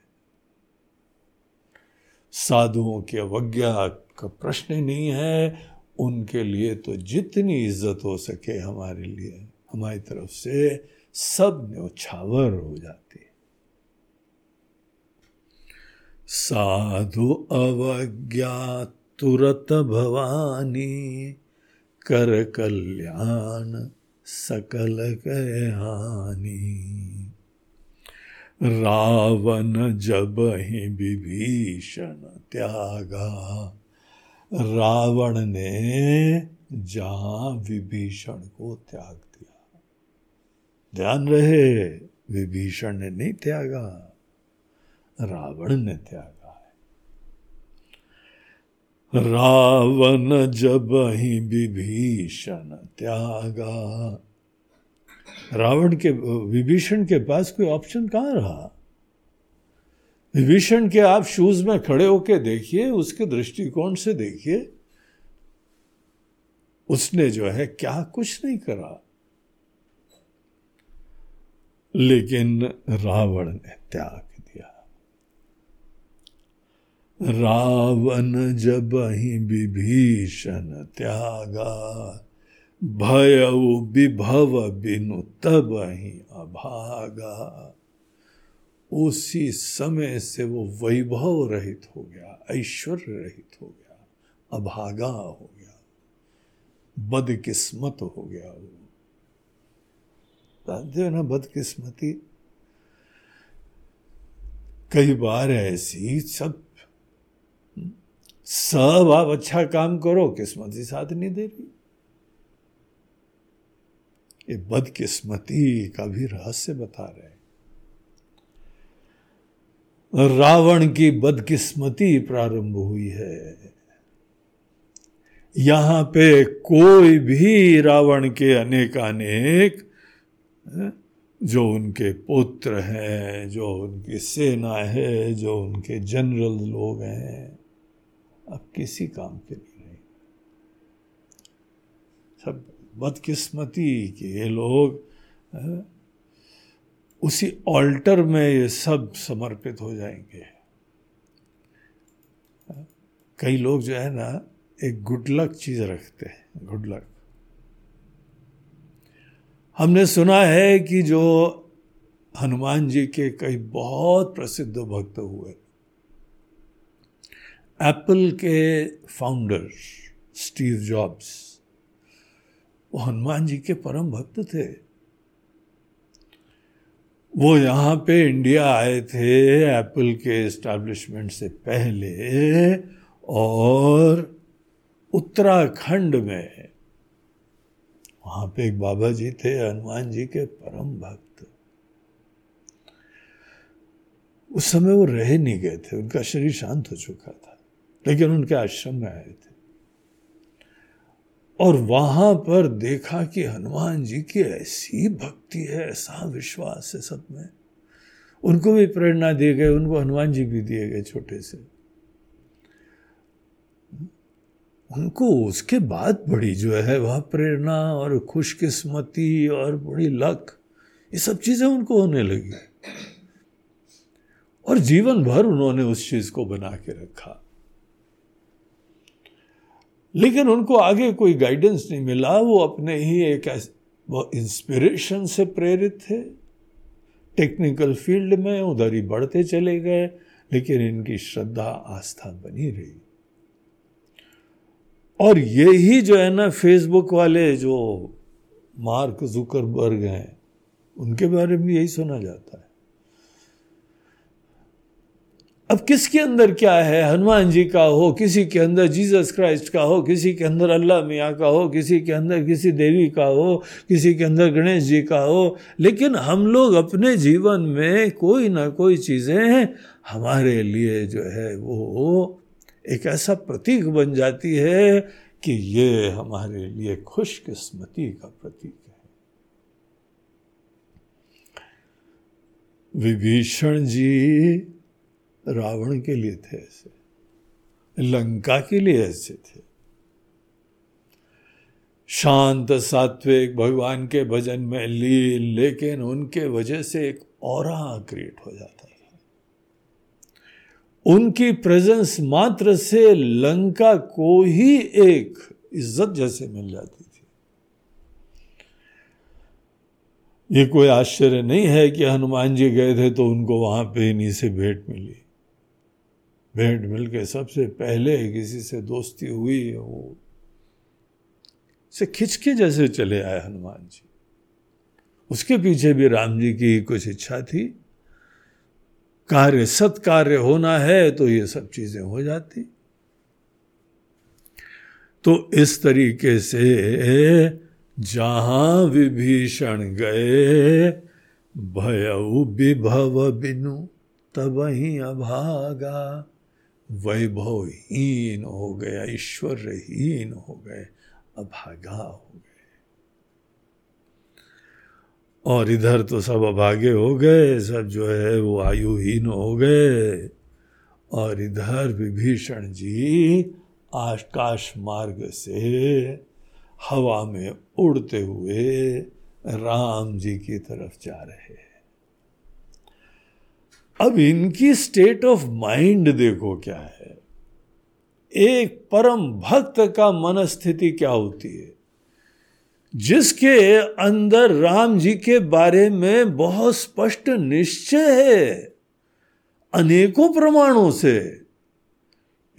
साधुओं की अवज्ञा का प्रश्न नहीं है, उनके लिए तो जितनी इज़्ज़त हो सके हमारे लिए, हमारी तरफ़ से सब न्यौछावर हो जाती। साधु अवज्ञा तुरत भवानी, कर कल्याण सकल कहानी रावण जब ही विभीषण त्यागा, रावण ने जहाँ विभीषण को त्याग ध्यान रहे, विभीषण ने नहीं त्यागा, रावण ने त्यागा है। रावण जब ही विभीषण त्यागा, रावण के, विभीषण के पास कोई ऑप्शन कहाँ रहा? विभीषण के आप शूज़ में खड़े होके देखिए, उसके दृष्टिकोण से देखिए, उसने जो है क्या कुछ नहीं करा। लेकिन रावण ने त्याग दिया। रावण जब ही विभीषण त्यागा, भय विभव बिनु तब ही अभागा। उसी समय से वो वैभव रहित हो गया, ऐश्वर्य रहित हो गया, अभागा हो गया, बदकिस्मत हो गया वो। जानते हो ना बदकिस्मती। कई बार ऐसी सब सब आप अच्छा काम करो, किस्मत साथ नहीं दे रही। ये बदकिस्मती का भी रहस्य बता रहे हैं। रावण की बदकिस्मती प्रारंभ हुई है। यहाँ पे कोई भी रावण के अनेक अनेक जो उनके पुत्र हैं, जो उनकी सेना है, जो उनके जनरल लोग हैं। अब किसी काम के नहीं। रहे सब बदकिस्मती कि ये लोग उसी ऑल्टर में ये सब समर्पित हो जाएँगे। कई लोग जो है ना, एक गुड लक चीज़ रखते हैं गुड लक हमने सुना है कि जो हनुमान जी के कई बहुत प्रसिद्ध भक्त हुए एप्पल के फाउंडर स्टीव जॉब्स वो हनुमान जी के परम भक्त थे। वो यहाँ पे इंडिया आए थे एप्पल के एस्टैब्लिशमेंट से पहले और उत्तराखंड में वहाँ पे एक बाबा जी थे, हनुमान जी के परम भक्त। उस समय वो रह नहीं गए थे, उनका शरीर शांत हो चुका था, लेकिन उनके आश्रम में आए थे। और वहाँ पर देखा कि हनुमान जी की ऐसी भक्ति है, ऐसा विश्वास है सब में। उनको भी प्रेरणा दिए गए उनको हनुमान जी भी दिए गए छोटे से। उनको उसके बाद बड़ी जो है वह प्रेरणा और खुशकिस्मती और बड़ी लक, ये सब चीज़ें उनको होने लगी। और जीवन भर उन्होंने उस चीज़ को बना के रखा। लेकिन उनको आगे कोई गाइडेंस नहीं मिला, वो अपने ही एक वो इंस्पिरेशन से प्रेरित थे। टेक्निकल फ़ील्ड में उधर ही बढ़ते चले गए, लेकिन इनकी श्रद्धा आस्था बनी रही। और यही जो है ना फेसबुक वाले जो मार्क जुकरबर्ग हैं, उनके बारे में यही सुना जाता है। अब किसके अंदर क्या है? हनुमान जी का हो, किसी के अंदर जीसस क्राइस्ट का हो, किसी के अंदर अल्लाह मियाँ का हो, किसी के अंदर किसी देवी का हो, किसी के अंदर गणेश जी का हो। लेकिन हम लोग अपने जीवन में कोई ना कोई चीज़ें हमारे लिए जो है वो एक ऐसा प्रतीक बन जाती है कि ये हमारे लिए खुशकिस्मती का प्रतीक है विभीषण जी रावण के लिए थे ऐसे लंका के लिए ऐसे थे शांत सात्विक भगवान के भजन में लीन लेकिन उनके वजह से एक और क्रिएट हो जाता उनकी प्रेजेंस मात्र से लंका को ही एक इज़्ज़त जैसे मिल जाती थी। ये कोई आश्चर्य नहीं है कि हनुमान जी गए थे तो उनको वहाँ पे इन्हीं से भेंट मिली। भेंट मिल के सबसे पहले किसी से दोस्ती हुई, वो से खिंचके जैसे चले आए हनुमान जी। उसके पीछे भी राम जी की कुछ इच्छा थी। कार्य सत्कार्य होना है तो ये सब चीज़ें हो जाती। तो इस तरीके से जहाँ विभीषण गए भय विभव बिनु, तब ही अभागा। वैभवहीन हो गया, ईश्वरहीन हो गए, अभागा हो गए और इधर तो सब अभागे हो गए, सब जो है वो आयुहीन हो गए। और इधर विभीषण जी आकाश मार्ग से हवा में उड़ते हुए राम जी की तरफ़ जा रहे हैं। अब इनकी स्टेट ऑफ़ माइंड देखो क्या है। एक परम भक्त का मन स्थिति क्या होती है? जिसके अंदर राम जी के बारे में बहुत स्पष्ट निश्चय है। अनेकों प्रमाणों से।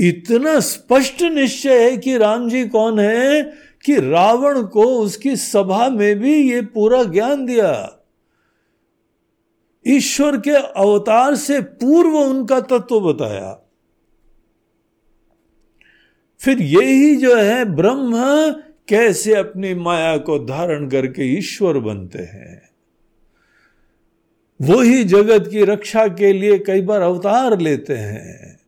इतना स्पष्ट निश्चय है कि राम जी कौन है कि रावण को उसकी सभा में भी ये पूरा ज्ञान दिया। ईश्वर के अवतार से पूर्व उनका तत्व बताया। फिर यही जो है ब्रह्म कैसे अपनी माया को धारण करके ईश्वर बनते हैं? वो ही जगत की रक्षा के लिए कई बार अवतार लेते हैं।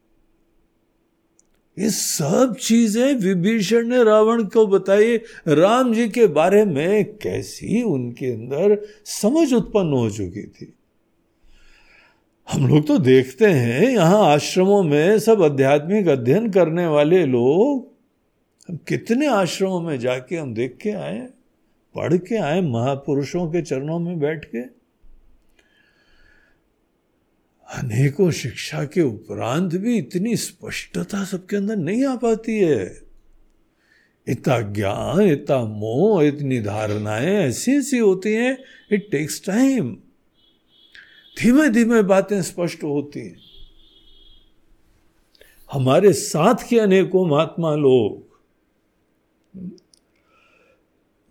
ये सब चीज़ें विभीषण ने रावण को बताई। राम जी के बारे में कैसी उनके अंदर समझ उत्पन्न हो चुकी थी। हम लोग तो देखते हैं, यहाँ आश्रमों में सब आध्यात्मिक अध्ययन करने वाले लोग हम कितने आश्रमों में जाके हम देख के आए, पढ़ के आए, महापुरुषों के चरणों में बैठ के। अनेकों शिक्षा के उपरांत भी इतनी स्पष्टता सबके अंदर नहीं आ पाती है। इतना ज्ञान, इतना मोह, इतनी धारणाएँ ऐसी ऐसी होती हैं इट टेक्स टाइम धीमे धीमे बातें स्पष्ट होती हैं। हमारे साथ के अनेकों महात्मा लोग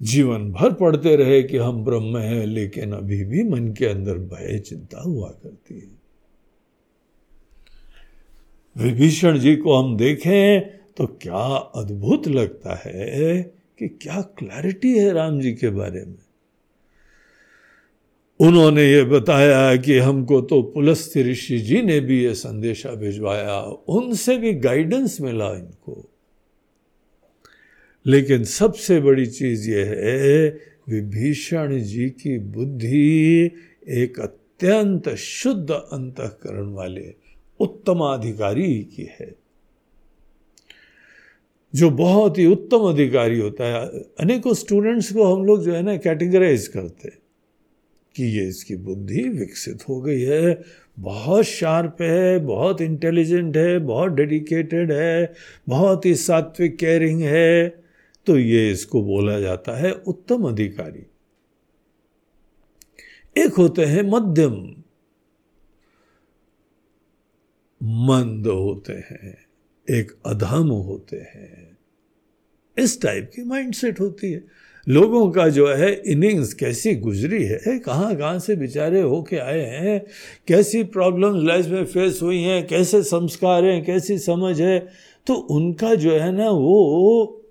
जीवन भर पढ़ते रहे कि हम ब्रह्म हैं, लेकिन अभी भी मन के अंदर भय, चिंता हुआ करती है। विभीषण जी को हम देखें तो क्या अद्भुत लगता है कि क्या क्लैरिटी है राम जी के बारे में। उन्होंने ये बताया कि हमको तो पुलस्त्य ऋषि जी ने भी ये संदेशा भिजवाया, उनसे भी गाइडेंस मिला इनको। लेकिन सबसे बड़ी चीज़ ये है, विभीषण जी की बुद्धि एक अत्यंत शुद्ध अंतकरण वाले उत्तमाधिकारी की है। जो बहुत ही उत्तम अधिकारी होता है। अनेकों स्टूडेंट्स को हम लोग जो है ना कैटेगराइज करते कि ये इसकी बुद्धि विकसित हो गई है। बहुत शार्प है, बहुत इंटेलिजेंट है, बहुत डेडिकेटेड है, बहुत ही सात्विक केयरिंग है। तो ये इसको बोला जाता है उत्तम अधिकारी। एक होते हैं मध्यम, मंद होते हैं, एक अधम होते हैं। इस टाइप की माइंडसेट होती है। लोगों का जो है इनिंग्स कैसी गुजरी है कहाँ कहाँ से बेचारे होके आए हैं, कैसी प्रॉब्लम्स लाइफ में फेस हुई हैं, कैसे संस्कार हैं, कैसी समझ है तो उनका जो है ना वो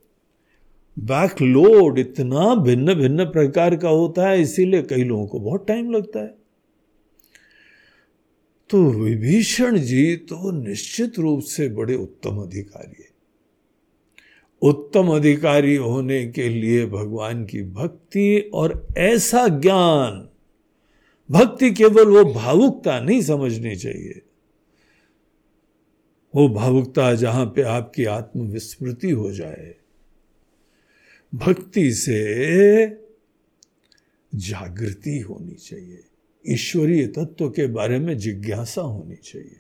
बैकलोड इतना भिन्न भिन्न प्रकार का होता है, इसीलिए कई लोगों को बहुत टाइम लगता है। तो विभीषण जी तो निश्चित रूप से बड़े उत्तम अधिकारी है। उत्तम अधिकारी होने के लिए भगवान की भक्ति और ऐसा ज्ञान, भक्ति केवल वो भावुकता नहीं समझनी चाहिए। वो भावुकता जहाँ पे आपकी आत्मविस्मृति हो जाए भक्ति से जागृति होनी चाहिए। ईश्वरीय तत्व के बारे में जिज्ञासा होनी चाहिए।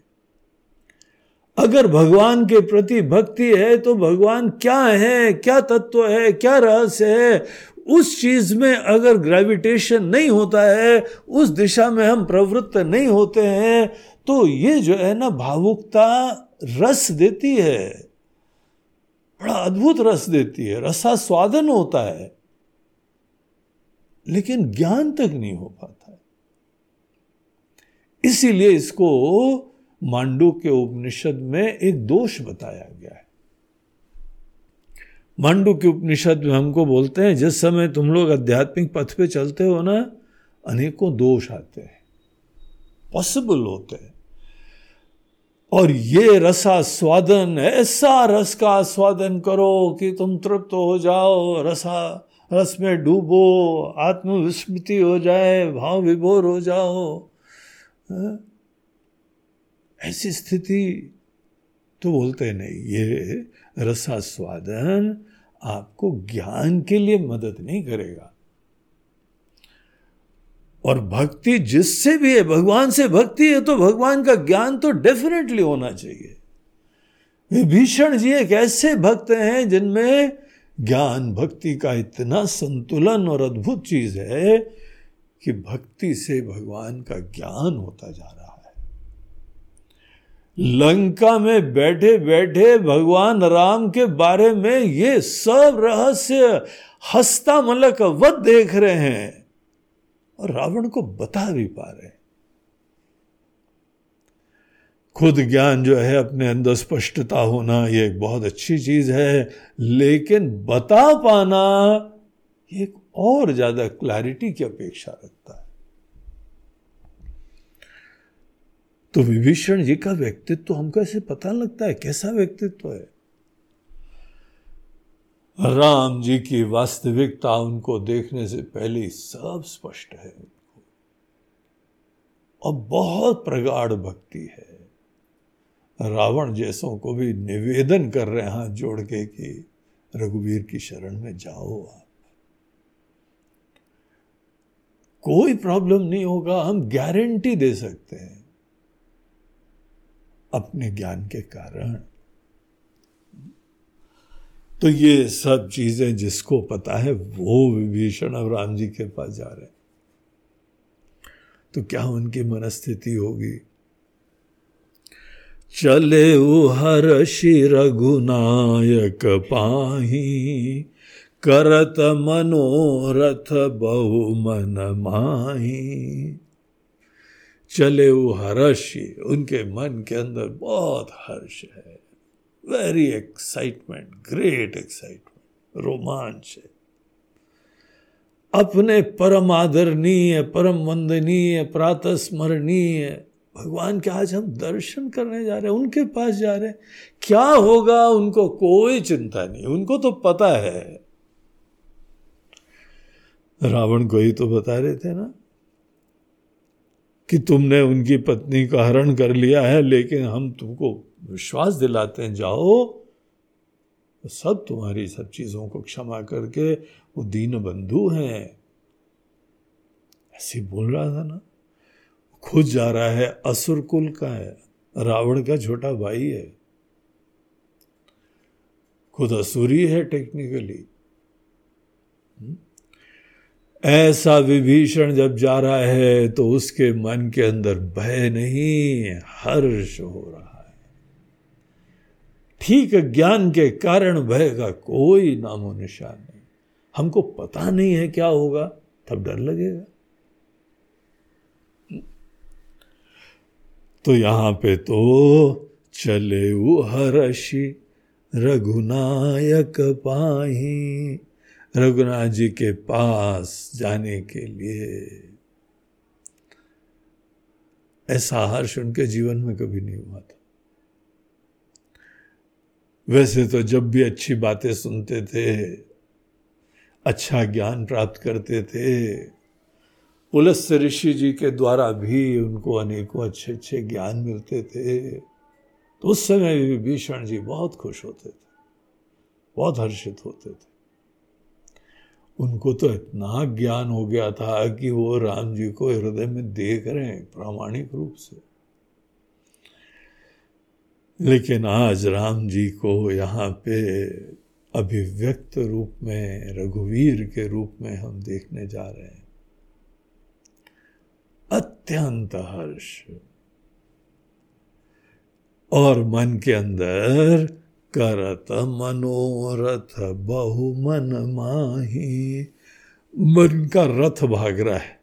अगर भगवान के प्रति भक्ति है तो भगवान क्या है, क्या तत्व है, क्या रहस्य है, उस चीज़ में अगर ग्रेविटेशन नहीं होता है, उस दिशा में हम प्रवृत्त नहीं होते हैं तो ये जो है ना, भावुकता रस देती है। बड़ा अद्भुत रस देती है रसा स्वादन होता है, लेकिन ज्ञान तक नहीं हो पाता है। इसीलिए इसको मांडू के उपनिषद में एक दोष बताया गया है। मांडू के उपनिषद में हमको बोलते हैं, जिस समय तुम लोग आध्यात्मिक पथ पे चलते हो ना, अनेकों दोष आते हैं पॉसिबल होते हैं। और ये रसा स्वादन, ऐसा रस का आस्वादन करो कि तुम तृप्त हो जाओ। रसा, रस में डूबो, आत्मविस्मृति हो जाए, भाव विभोर हो जाओ। हाँ? ऐसी स्थिति तो बोलते नहीं, ये रसास्वादन आपको ज्ञान के लिए मदद नहीं करेगा। और भक्ति जिससे भी है, भगवान से भक्ति है तो भगवान का ज्ञान तो डेफिनेटली होना चाहिए। विभीषण जी एक ऐसे भक्त हैं जिनमें ज्ञान, भक्ति का इतना संतुलन और अद्भुत चीज़ है कि भक्ति से भगवान का ज्ञान होता जा रहा है। लंका में बैठे बैठे भगवान राम के बारे में ये सब रहस्य हस्ता मलक वध देख रहे हैं। और रावण को बता भी पा रहे खुद ज्ञान जो है, अपने अंदर स्पष्टता होना ये एक बहुत अच्छी चीज़ है, लेकिन बता पाना एक और ज़्यादा क्लैरिटी की अपेक्षा रखता है। तो विभीषण जी का व्यक्तित्व हमको ऐसे पता लगता है, कैसा व्यक्तित्व है? राम जी की वास्तविकता उनको देखने से पहले सब स्पष्ट है उनको। और बहुत प्रगाढ़ भक्ति है। रावण जैसों को भी निवेदन कर रहे हैं जोड़ के कि रघुवीर की शरण में जाओ आप। कोई प्रॉब्लम नहीं होगा, हम गारंटी दे सकते हैं। अपने ज्ञान के कारण। तो ये सब चीज़ें जिसको पता है वो विभीषण अब राम जी के पास जा रहे तो क्या उनकी मनस्थिति होगी? चले हर रघुनायक पाही, करत मनोरथ बहु मन माही। चले वो हर्ष उनके मन के अंदर बहुत हर्ष है। वेरी एक्साइटमेंट ग्रेट एक्साइटमेंट रोमांच है अपने परम आदरणीय, परम वंदनीय प्रातः स्मरणीय भगवान के आज हम दर्शन करने जा रहे हैं, उनके पास जा रहे हैं। क्या होगा, उनको कोई चिंता नहीं, उनको तो पता है। रावण को ही तो बता रहे थे ना कि तुमने उनकी पत्नी का हरण कर लिया है, लेकिन हम तुमको विश्वास दिलाते हैं, जाओ तो सब तुम्हारी सब चीज़ों को क्षमा करके वो दीन बंधु हैं। ऐसे बोल रहा था ना। खुद जा रहा है, असुर कुल का है, रावण का छोटा भाई है। खुद असुरी है टेक्निकली? ऐसा विभीषण जब जा रहा है तो उसके मन के अंदर भय नहीं, हर्ष हो रहा ठीक ज्ञान के कारण भय का कोई नामो निशान नहीं। हमको पता नहीं है क्या होगा, तब डर लगेगा। तो यहाँ पे तो चले हर्षि, रघुनायक पाही। रघुनाथ जी के पास जाने के लिए। ऐसा हर्ष उनके जीवन में कभी नहीं हुआ था। वैसे तो जब भी अच्छी बातें सुनते थे अच्छा ज्ञान प्राप्त करते थे पुलस ऋषि जी के द्वारा भी उनको अनेकों अच्छे अच्छे ज्ञान मिलते थे तो उस समय भी भीषण जी बहुत खुश होते थे, बहुत हर्षित होते थे। उनको तो इतना ज्ञान हो गया था कि वो राम जी को हृदय में देख रहे हैं प्रामाणिक रूप से। लेकिन आज राम जी को यहाँ पे अभिव्यक्त रूप में, रघुवीर के रूप में हम देखने जा रहे हैं। अत्यंत हर्ष। और मन के अंदर करत मनोरथ बहु मन माही। मन का रथ भाग रहा है।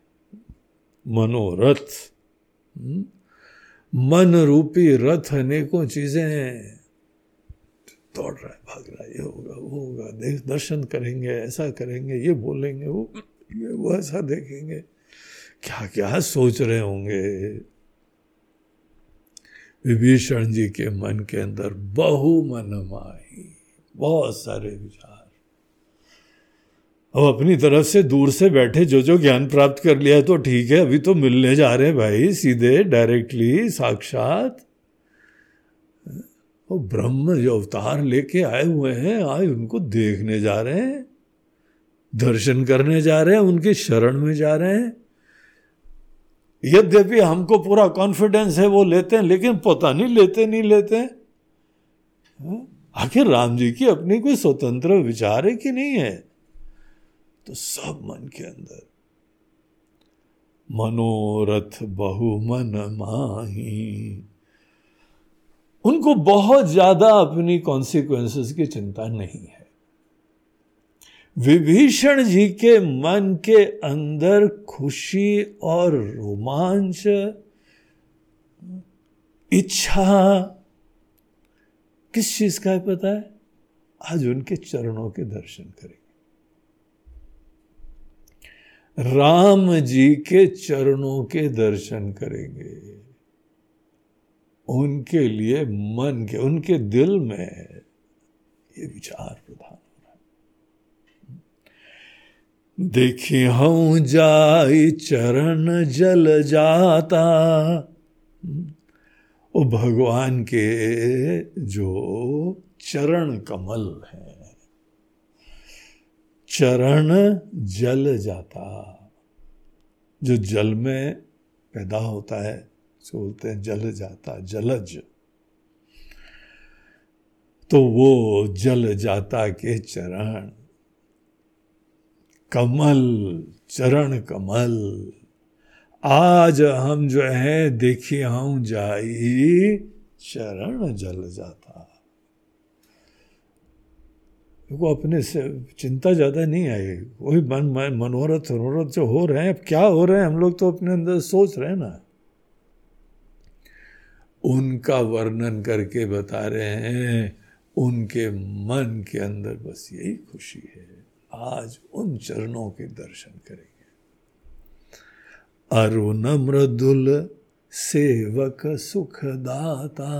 मनोरथ हम्म? मन रूपी रथ अनेकों चीज़ें दौड़ रहा है, भाग रहा है, ये होगा, वो होगा, देख, दर्शन करेंगे, ऐसा करेंगे, ये बोलेंगे, वो, ये, वो ऐसा देखेंगे। क्या क्या सोच रहे होंगे? विभीषण जी के मन के अंदर बहु मन माही बहुत सारे विचार। अब अपनी तरफ़ से दूर से बैठे जो जो ज्ञान प्राप्त कर लिया है तो ठीक है, अभी तो मिलने जा रहे हैं भाई, सीधे डायरेक्टली साक्षात। वो ब्रह्म जो अवतार लेके आए हुए हैं, आए उनको देखने जा रहे हैं, दर्शन करने जा रहे हैं, उनके शरण में जा रहे हैं। यद्यपि हमको पूरा कॉन्फिडेंस है, वो लेते हैं, लेकिन पता नहीं लेते नहीं लेते हाँ? आखिर राम जी की अपनी कोई स्वतंत्र विचार है कि नहीं है? तो सब मन के अंदर। मनोरथ बहु मन माही। उनको बहुत ज़्यादा अपनी कॉन्सिक्वेंसेस की चिंता नहीं है। विभीषण जी के मन के अंदर खुशी और रोमांच, इच्छा, किस चीज़ का है पता है? आज उनके चरणों के दर्शन करेंगे राम जी के चरणों के दर्शन करेंगे। उनके लिए मन के, उनके दिल में ये विचार प्रधान देखी हूँ जाई चरण जल जाता वो भगवान के जो चरण कमल है चरण जल जाता। जो जल में पैदा होता है सो बोलते हैं जल जाता, जलज। तो वो जल जाता के चरण। कमल चरण कमल, आज हम जो है, देखिए हम जाई, चरण जल जाता। देखो अपने से चिंता ज़्यादा नहीं आई। वही मन मनोरथ मनोरथ जो हो रहे हैं, अब क्या हो रहे हैं, हम लोग तो अपने अंदर सोच रहे हैं ना। उनका वर्णन करके बता रहे हैं, उनके मन के अंदर बस यही खुशी है। आज उन चरणों के दर्शन करेंगे। अरुण मृदुल सेवक सुखदाता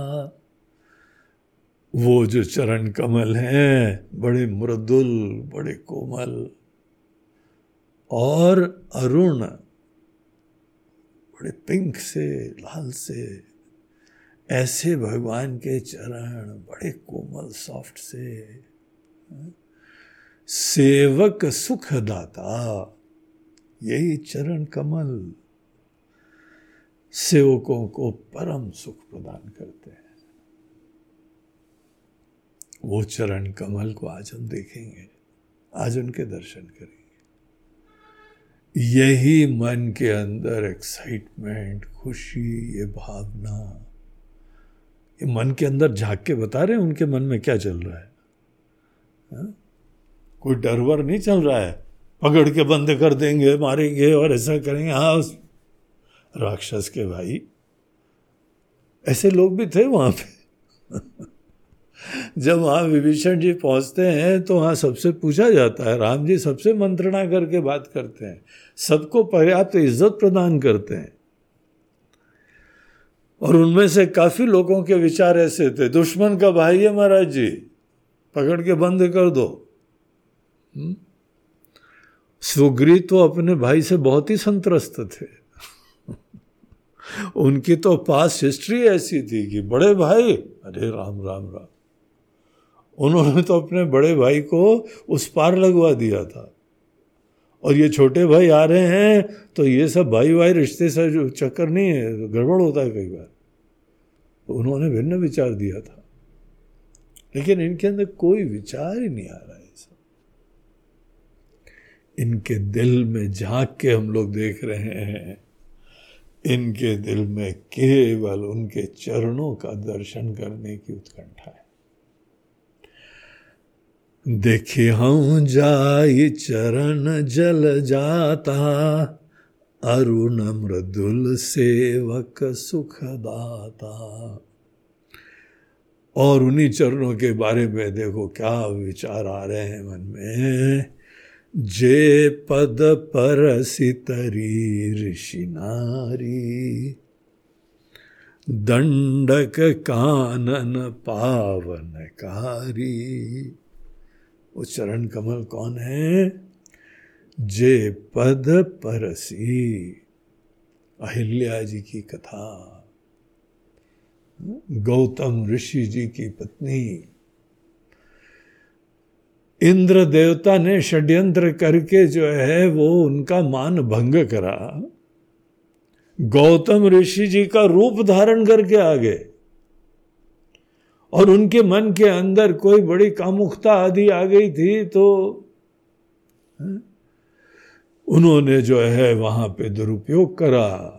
वो जो चरण कमल हैं, बड़े मृदुल, बड़े कोमल। और अरुण, बड़े पिंक से, लाल से, ऐसे भगवान के चरण, बड़े कोमल, सॉफ्ट से। सेवक सुखदाता, यही चरण कमल। सेवकों को परम सुख प्रदान करते हैं। वो चरण कमल को आज हम देखेंगे, आज उनके दर्शन करेंगे। यही मन के अंदर एक्साइटमेंट खुशी, ये भावना, ये मन के अंदर झाँक के बता रहे हैं उनके मन में क्या चल रहा है? हा? कोई डर वर नहीं चल रहा है? पकड़ के बंद कर देंगे, मारेंगे और ऐसा करेंगे। हाँ राक्षस के भाई, ऐसे लोग भी थे वहाँ पे। जब वहाँ विभीषण जी पहुँचते हैं तो वहाँ सबसे पूछा जाता है, राम जी सबसे मंत्रणा करके बात करते हैं, सबको पर्याप्त इज़्ज़त प्रदान करते हैं। और उनमें से काफ़ी लोगों के विचार ऐसे थे, दुश्मन का भाई है महाराज जी, पकड़ के बंद कर दो। हम्म? सुग्री तो अपने भाई से बहुत ही संतरस्त थे। उनकी तो पास हिस्ट्री ऐसी थी कि बड़े भाई, अरे राम राम राम। उन्होंने तो अपने बड़े भाई को उस पार लगवा दिया था। और ये छोटे भाई आ रहे हैं तो ये सब भाई भाई रिश्ते से जो चक्कर नहीं है, गड़बड़ होता है कई बार। तो उन्होंने भिन्न विचार दिया था। लेकिन इनके अंदर कोई विचार ही नहीं आ रहा है सब। इनके दिल में झाँक के हम लोग देख रहे हैं। इनके दिल में केवल उनके चरणों का दर्शन करने की उत्कंठा है। देखे हूँ जाई चरण जल जाता, अरुण मृदुल सेवक सुखदाता। और उन्हीं चरणों के बारे में देखो, क्या विचार आ रहे हैं मन में? जे पद पर सितरी ऋषि नारी, दंडक कानन पावन पावनकारी। वो चरण कमल कौन है? जे पद परसी। अहिल्या जी की कथा। गौतम ऋषि जी की पत्नी। इंद्र देवता ने षड्यंत्र करके जो है, वो उनका मान भंग करा। गौतम ऋषि जी का रूप धारण करके आ गए और उनके मन के अंदर कोई बड़ी कामुकता आदि आ गई थी तो उन्होंने जो है वहाँ पे दुरुपयोग करा।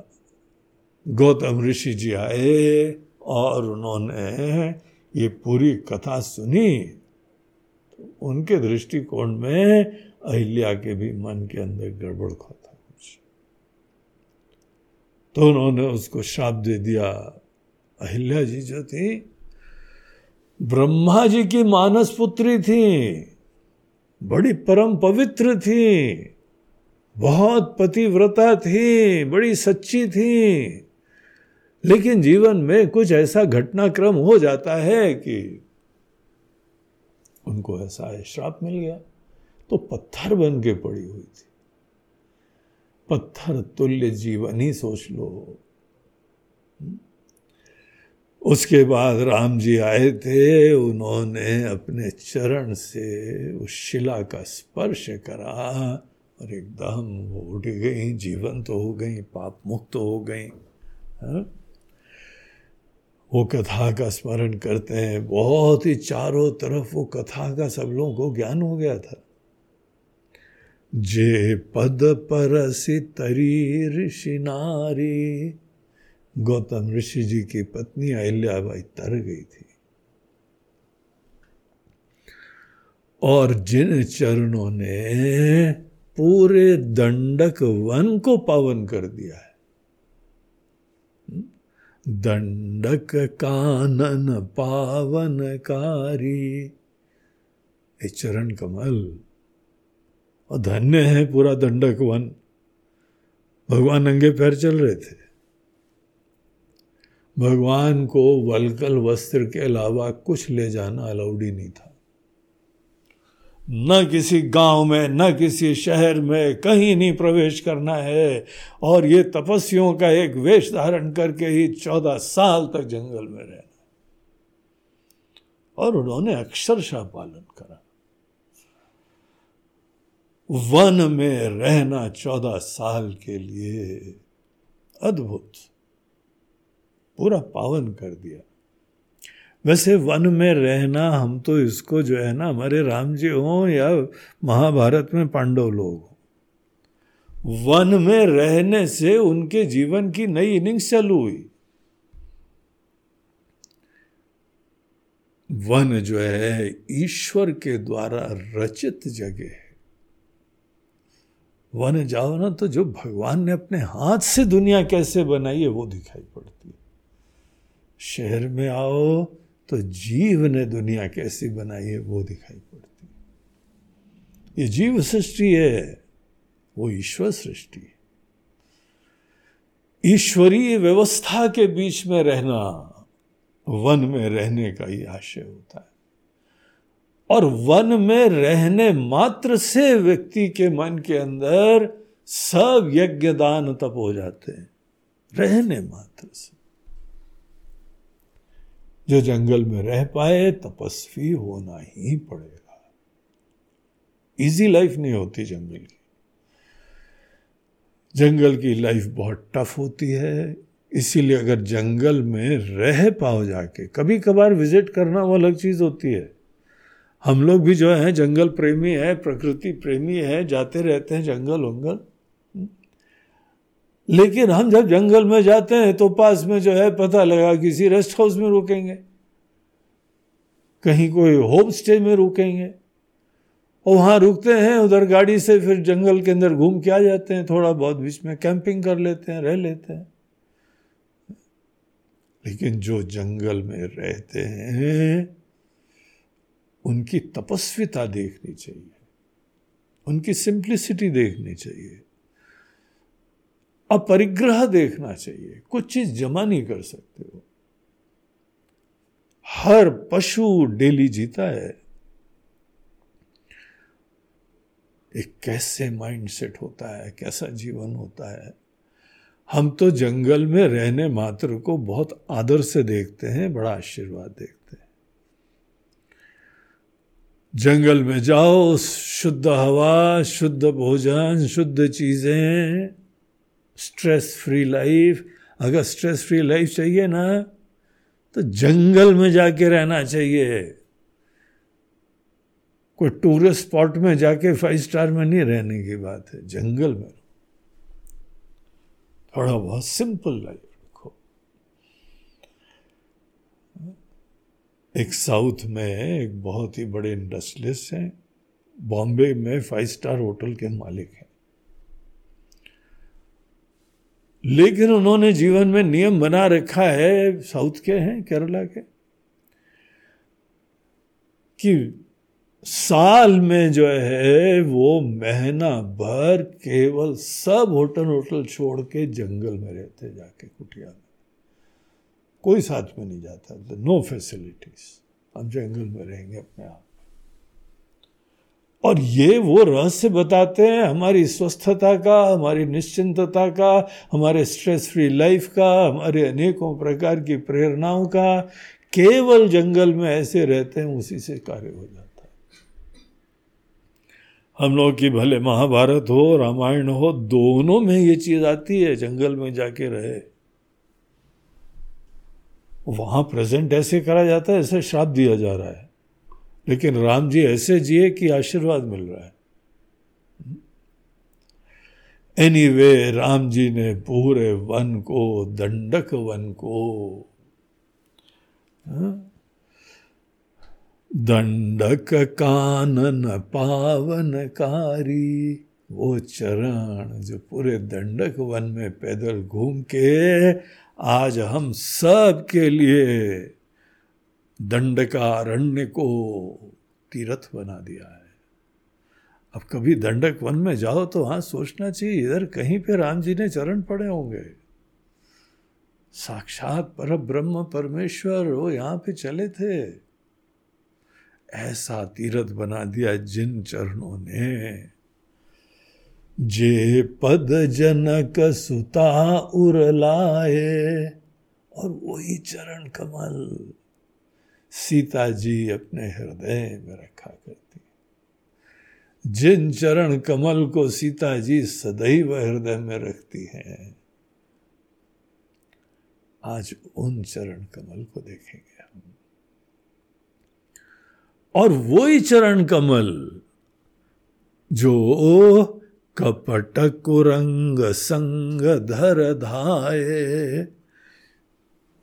गौतम ऋषि जी आए और उन्होंने ये पूरी कथा सुनी। उनके दृष्टिकोण में अहिल्या के भी मन के अंदर गड़बड़ था कुछ। तो उन्होंने उसको श्राप दे दिया। अहिल्या जी जो थी ब्रह्मा जी की मानस पुत्री थी, बड़ी परम पवित्र थी, बहुत पतिव्रता थी, बड़ी सच्ची थी। लेकिन जीवन में कुछ ऐसा घटनाक्रम हो जाता है कि उनको ऐसा श्राप मिल गया तो पत्थर बन के पड़ी हुई थी। पत्थर तुल्य जीवन ही सोच लो। उसके बाद राम जी आए थे, उन्होंने अपने चरण से उस शिला का स्पर्श करा और एकदम वो उठ गई, जीवंत तो हो गई, पाप मुक्त तो हो गई। हाँ? वो कथा का स्मरण करते हैं। बहुत ही चारों तरफ़ वो कथा का सब लोगों को ज्ञान हो गया था। जे पद पर तरी ऋषि नारी गौतम ऋषि जी की पत्नी अहिल्याबाई तर गई थी। और जिन चरणों ने पूरे दंडक वन को पावन कर दिया है, दंडक कानन पावनकारी, ये चरण कमल और धन्य है पूरा दंडक वन। भगवान नंगे पैर चल रहे थे। भगवान को वलकल वस्त्र के अलावा कुछ ले जाना अलाउड ही नहीं था। न किसी गाँव में, न किसी शहर में कहीं नहीं प्रवेश करना है। और ये तपस्वियों का एक वेश धारण करके ही चौदह साल तक जंगल में रहना और उन्होंने अक्षरशा पालन करा। वन में रहना चौदह साल के लिए अद्भुत। पूरा पावन कर दिया। वैसे वन में रहना, हम तो इसको जो है ना, हमारे राम जी हो या महाभारत में पांडव लोग हो। वन में रहने से उनके जीवन की नई इनिंग्स चालू हुई। वन जो है, ईश्वर के द्वारा रचित जगह है। वन जाओ ना तो जो भगवान ने अपने हाथ से दुनिया कैसे बनाई है, वो दिखाई पड़ती है। शहर में आओ तो जीव ने दुनिया कैसी बनाई है वो दिखाई पड़ती है। ये जीव सृष्टि है, वो ईश्वर सृष्टि है। ईश्वरीय व्यवस्था के बीच में रहना, वन में रहने का ही आशय होता है। और वन में रहने मात्र से व्यक्ति के मन के अंदर सब यज्ञ दान तप हो जाते हैं। रहने मात्र से। जो जंगल में रह पाए, तपस्वी होना ही पड़ेगा। इजी लाइफ नहीं होती जंगल की। जंगल की लाइफ बहुत टफ होती है। इसीलिए अगर जंगल में रह पाओ जाके कभी कभार विज़िट करना वो अलग चीज़ होती है। हम लोग भी जो है, जंगल प्रेमी है, प्रकृति प्रेमी है, जाते रहते हैं जंगल वंगल लेकिन हम जब जंगल में जाते हैं तो पास में जो है पता लगा किसी रेस्ट हाउस में रुकेंगे। कहीं कोई होम स्टे में रुकेंगे। और वहाँ रुकते हैं, उधर गाड़ी से फिर जंगल के अंदर घूम के आ जाते हैं, थोड़ा बहुत बीच में कैंपिंग कर लेते हैं, रह लेते हैं। लेकिन जो जंगल में रहते हैं, उनकी तपस्विता देखनी चाहिए। उनकी सिंप्लिसिटी देखनी चाहिए। अपरिग्रह देखना चाहिए। कुछ चीज़ जमा नहीं कर सकते हो हर पशु डेली जीता है। एक कैसे माइंड सेट होता है, कैसा जीवन होता है। हम तो जंगल में रहने मात्र को बहुत आदर से देखते हैं, बड़ा आशीर्वाद देखते हैं। जंगल में जाओ, शुद्ध हवा, शुद्ध भोजन, शुद्ध चीज़ें। स्ट्रेस फ्री लाइफ अगर स्ट्रेस फ्री लाइफ चाहिए ना तो जंगल में जाके रहना चाहिए। कोई टूरिस्ट स्पॉट में जाके फाइव स्टार में नहीं रहने की बात है, जंगल में। थोड़ा बहुत सिंपल लाइफ रखो। एक साउथ में एक बहुत ही बड़े इंडस्ट्रियलिस्ट हैं बॉम्बे में फाइव स्टार होटल के मालिक हैं। लेकिन उन्होंने जीवन में नियम बना रखा है साउथ के हैं, केरला के, कि साल में जो है वो महीना भर केवल सब होटल होटल छोड़ के जंगल में रहते जाके कुटिया में। कोई साथ में नहीं जाता। नो फैसिलिटीज़ हम जंगल में रहेंगे अपने आप। और ये वो रहस्य बताते हैं हमारी स्वस्थता का, हमारी निश्चिंतता का, हमारे स्ट्रेस फ्री लाइफ का, हमारे अनेकों प्रकार की प्रेरणाओं का। केवल जंगल में ऐसे रहते हैं, उसी से कार्य हो जाता है। हम लोग की भले महाभारत हो, रामायण हो, दोनों में ये चीज़ आती है, जंगल में जाके रहे। वहाँ प्रेजेंट ऐसे करा जाता है, ऐसे श्राप दिया जा रहा है। लेकिन राम जी ऐसे जिए कि आशीर्वाद मिल रहा है एनीवे anyway, राम जी ने पूरे वन को दंडक वन को हा? दंडक कानन पावनकारी वो चरण जो पूरे दंडक वन में पैदल घूम के आज हम सब के लिए दंडकारण्य को तीर्थ बना दिया है। अब कभी दंडक वन में जाओ तो वहाँ सोचना चाहिए, इधर कहीं पे राम जी ने चरण पड़े होंगे। साक्षात पर ब्रह्म परमेश्वर, वो यहाँ पे चले थे। ऐसा तीर्थ बना दिया जिन चरणों ने। जे पद जनक सुता उरलाए और वही चरण कमल। सीता जी अपने हृदय में रखा करती जिन चरण कमल को सीता जी सदैव हृदय में रखती हैं, आज उन चरण कमल को देखेंगे हम। और वही चरण कमल जो कपट कुरंग संग धर धाये,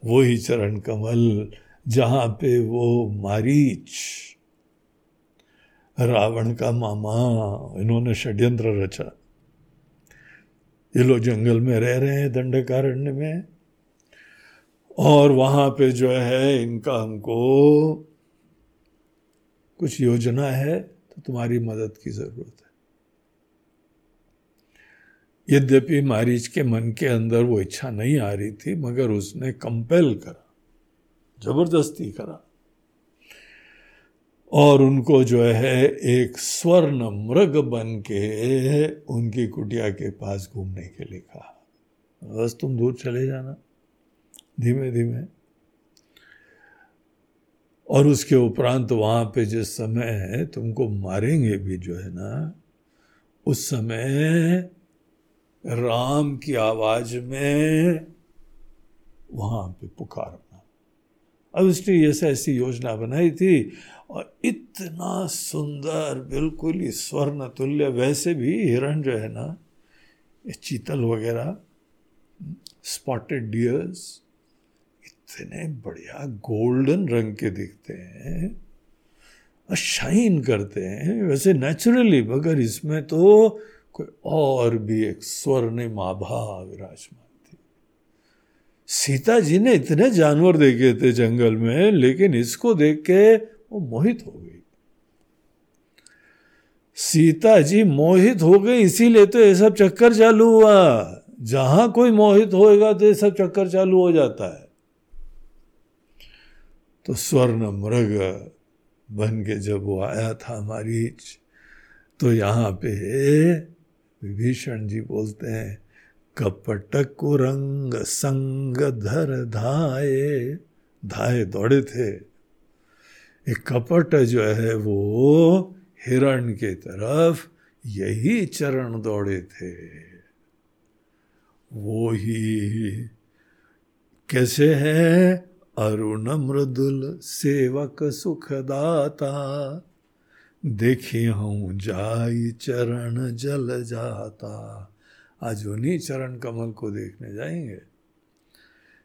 वही चरण कमल जहाँ पे वो मारीच, रावण का मामा, इन्होंने षड्यंत्र रचा। ये लोग जंगल में रह रहे हैं दंडकारण्य में, और वहाँ पे जो है इनका हमको कुछ योजना है तो तुम्हारी मदद की ज़रूरत है। यद्यपि मारीच के मन के अंदर वो इच्छा नहीं आ रही थी, मगर उसने कंपेल करा। ज़बरदस्ती करा। और उनको जो है, एक स्वर्ण मृग बन के उनकी कुटिया के पास घूमने के लिए कहा। बस तुम दूर चले जाना, धीमे धीमे। और उसके उपरांत वहाँ पे जिस समय है तुमको मारेंगे भी जो है ना, उस समय राम की आवाज़ में वहाँ पे पुकारना अब उसने ऐसे ऐसी योजना बनाई थी और इतना सुंदर, बिल्कुल ही स्वर्ण तुल्य, वैसे भी हिरण जो है ना चीतल वगैरह स्पॉटेड डियर्स इतने बढ़िया गोल्डन रंग के दिखते हैं और शाइन करते हैं। वैसे नेचुरली मगर इसमें तो कोई और भी एक स्वर्ण आभा विराजमान। सीता जी ने इतने जानवर देखे थे जंगल में, लेकिन इसको देख के वो मोहित हो गई। सीता जी मोहित हो गई, इसीलिए तो ये सब चक्कर चालू हुआ। जहाँ कोई मोहित होएगा तो ये सब चक्कर चालू हो जाता है। तो स्वर्ण मृग बन के जब वो आया था हमारी तो यहाँ पे विभीषण जी बोलते हैं कपट कुरंग संग धर धाये धाये दौड़े थे। एक कपट जो है वो हिरण के तरफ़ यही चरण दौड़े थे। वो ही कैसे है? अरुण मृदुल सेवक सुखदाता। देखी हूँ जाई चरण जल जाता। आज उन्हीं चरण कमल को देखने जाएँगे।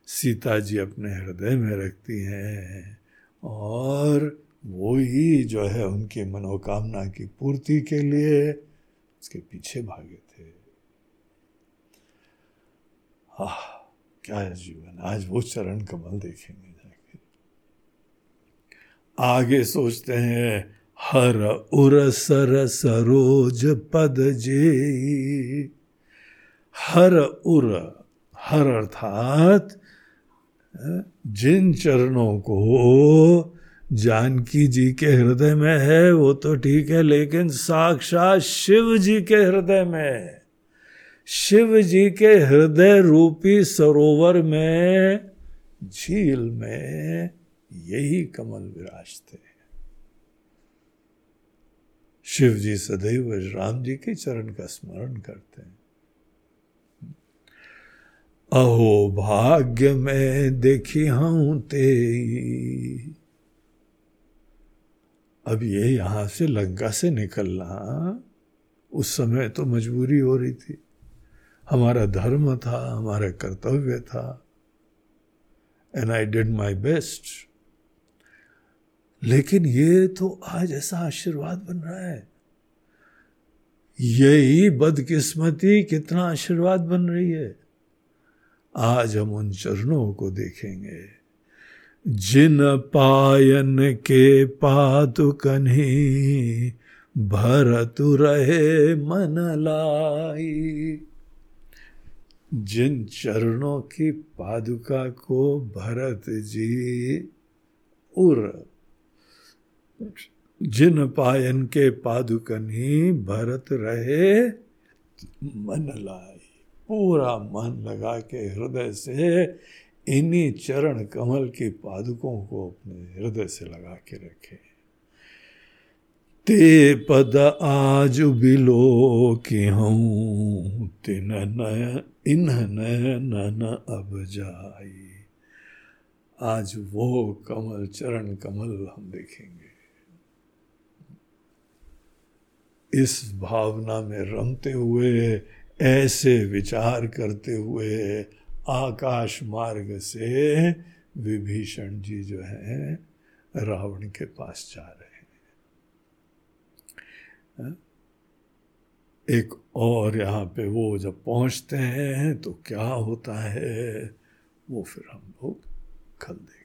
सीता जी अपने हृदय में रखती हैं और वो ही जो है उनकी मनोकामना की पूर्ति के लिए उसके पीछे भागे थे। आह, क्या है जीवन? आज वो चरण कमल देखेंगे जाके। आगे सोचते हैं, हर उर सर सरोज पद जे। हर उर, हर अर्थात, जिन चरणों को जानकी जी के हृदय में है, वो तो ठीक है, लेकिन साक्षात शिव जी के हृदय में, शिव जी के हृदय रूपी सरोवर में, झील में यही कमल विराजते शिव जी सदैव राम जी के चरण का स्मरण करते हैं। अहो भाग्य में देखी हूँ ते अब ये यहाँ से लंका से निकलना, उस समय तो मजबूरी हो रही थी। हमारा धर्म था, हमारा कर्तव्य था and I did my best लेकिन ये तो आज ऐसा आशीर्वाद बन रहा है। यही बदकिस्मती कितना आशीर्वाद बन रही है। आज हम उन चरणों को देखेंगे। जिन पायन के पातुकन्ही भरत रहे मन लाई। जिन चरणों की पादुका को भरत जी उर, जिन पायन के पादुकनी भरत रहे, मन लाई पूरा मन लगा के हृदय से इन्हीं चरण कमल की पादुकों को अपने हृदय से लगा के रखे। ते पद आज बिलो कि हूँ, तिन इन नय नन अब जाई। आज वो कमल, चरण कमल हम देखेंगे। इस भावना में रमते हुए ऐसे विचार करते हुए आकाश मार्ग से विभीषण जी जो है, रावण के पास जा रहे हैं। एक और यहाँ पे वो जब पहुँचते हैं तो क्या होता है, वो फिर हम लोग कल देखते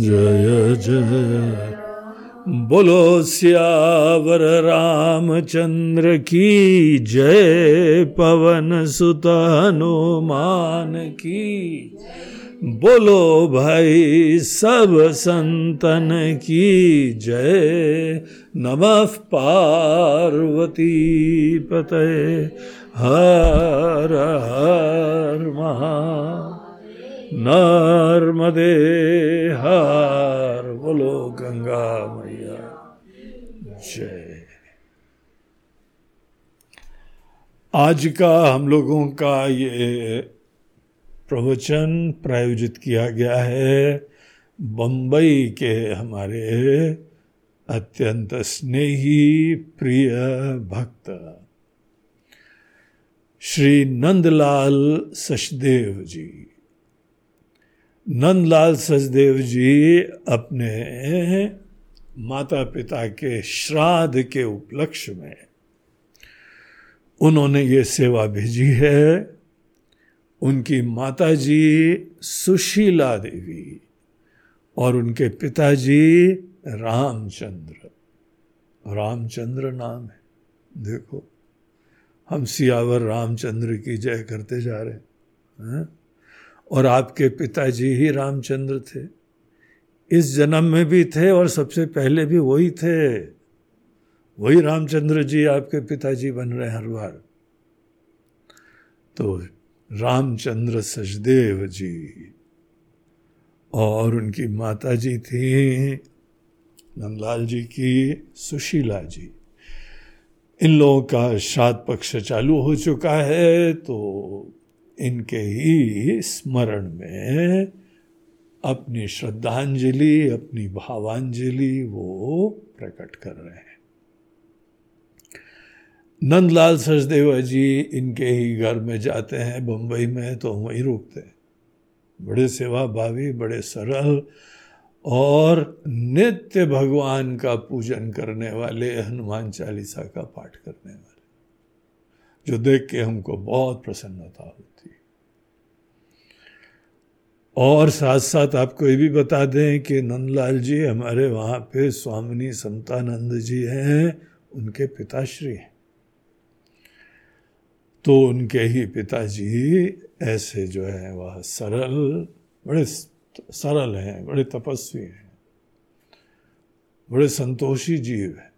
जय जय। बोलो सियावर रामचंद्र की जय, पवन सुत हनुमान की। बोलो भाई सब संतन की जय, नमः पार्वती पते हर हर महा नर्मदे हर बोलो गंगा मैया। जय। आज का हम लोगों का ये प्रवचन प्रायोजित किया गया है बम्बई के हमारे अत्यंत स्नेही, प्रिय भक्त। श्री नंदलाल सचदेव जी। नंदलाल सचदेव जी अपने माता पिता के श्राद्ध के उपलक्ष्य में उन्होंने ये सेवा भेजी है। उनकी माताजी सुशीला देवी और उनके पिताजी रामचंद्र। रामचंद्र नाम है। देखो, हम सियावर रामचंद्र की जय करते जा रहे हैं? और आपके पिताजी ही रामचंद्र थे। इस जन्म में भी थे और सबसे पहले भी वही थे। वही रामचंद्र जी आपके पिताजी बन रहे हर बार। तो रामचंद्र सचदेव जी और उनकी माता जी थी नंदलाल जी की सुशीला जी। इन लोगों का श्राद्ध पक्ष चालू हो चुका है तो इनके ही स्मरण में अपनी श्रद्धांजलि, अपनी भावांजलि वो प्रकट कर रहे हैं। नंदलाल सचदेवा जी इनके ही घर में जाते हैं बम्बई में तो वहीं रुकते हैं। बड़े सेवा भावी बड़े सरल और नित्य भगवान का पूजन करने वाले, हनुमान चालीसा का पाठ करने वाले, जो देख के हमको बहुत प्रसन्नता होती और साथ साथ आपको ये भी बता दें कि नंदलाल जी हमारे वहाँ पे स्वामिनी समतानंद जी हैं, उनके पिताश्री हैं। तो उनके ही पिताजी ऐसे जो है, वह सरल, बड़े सरल हैं, बड़े तपस्वी हैं, बड़े संतोषी जीव है।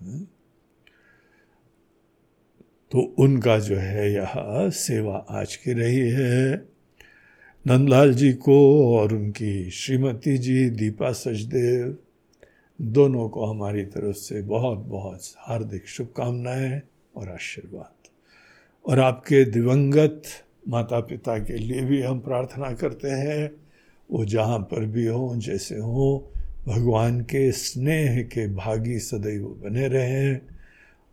हम्म? तो उनका जो है, यह सेवा आज की रही है। नंदलाल जी को और उनकी श्रीमती जी, दीपा सचदेव, दोनों को हमारी तरफ़ से बहुत बहुत हार्दिक शुभकामनाएँ और आशीर्वाद। और आपके दिवंगत माता पिता के लिए भी हम प्रार्थना करते हैं, वो जहाँ पर भी हों, जैसे हों, भगवान के स्नेह के भागी सदैव बने रहें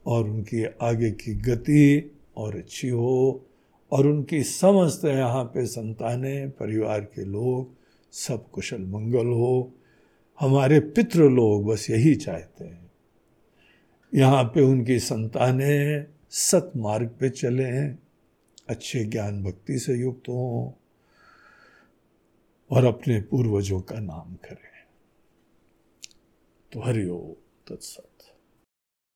और उनकी आगे की गति और अच्छी हो। और उनकी समस्त यहाँ पे संतानें, परिवार के लोग, सब कुशल मंगल हो। हमारे पितृ लोग बस यही चाहते हैं। यहाँ पे उनकी संतानें सत मार्ग पे चले अच्छे ज्ञान भक्ति से युक्त हों और अपने पूर्वजों का नाम करें। तो हरिओ तत्सत।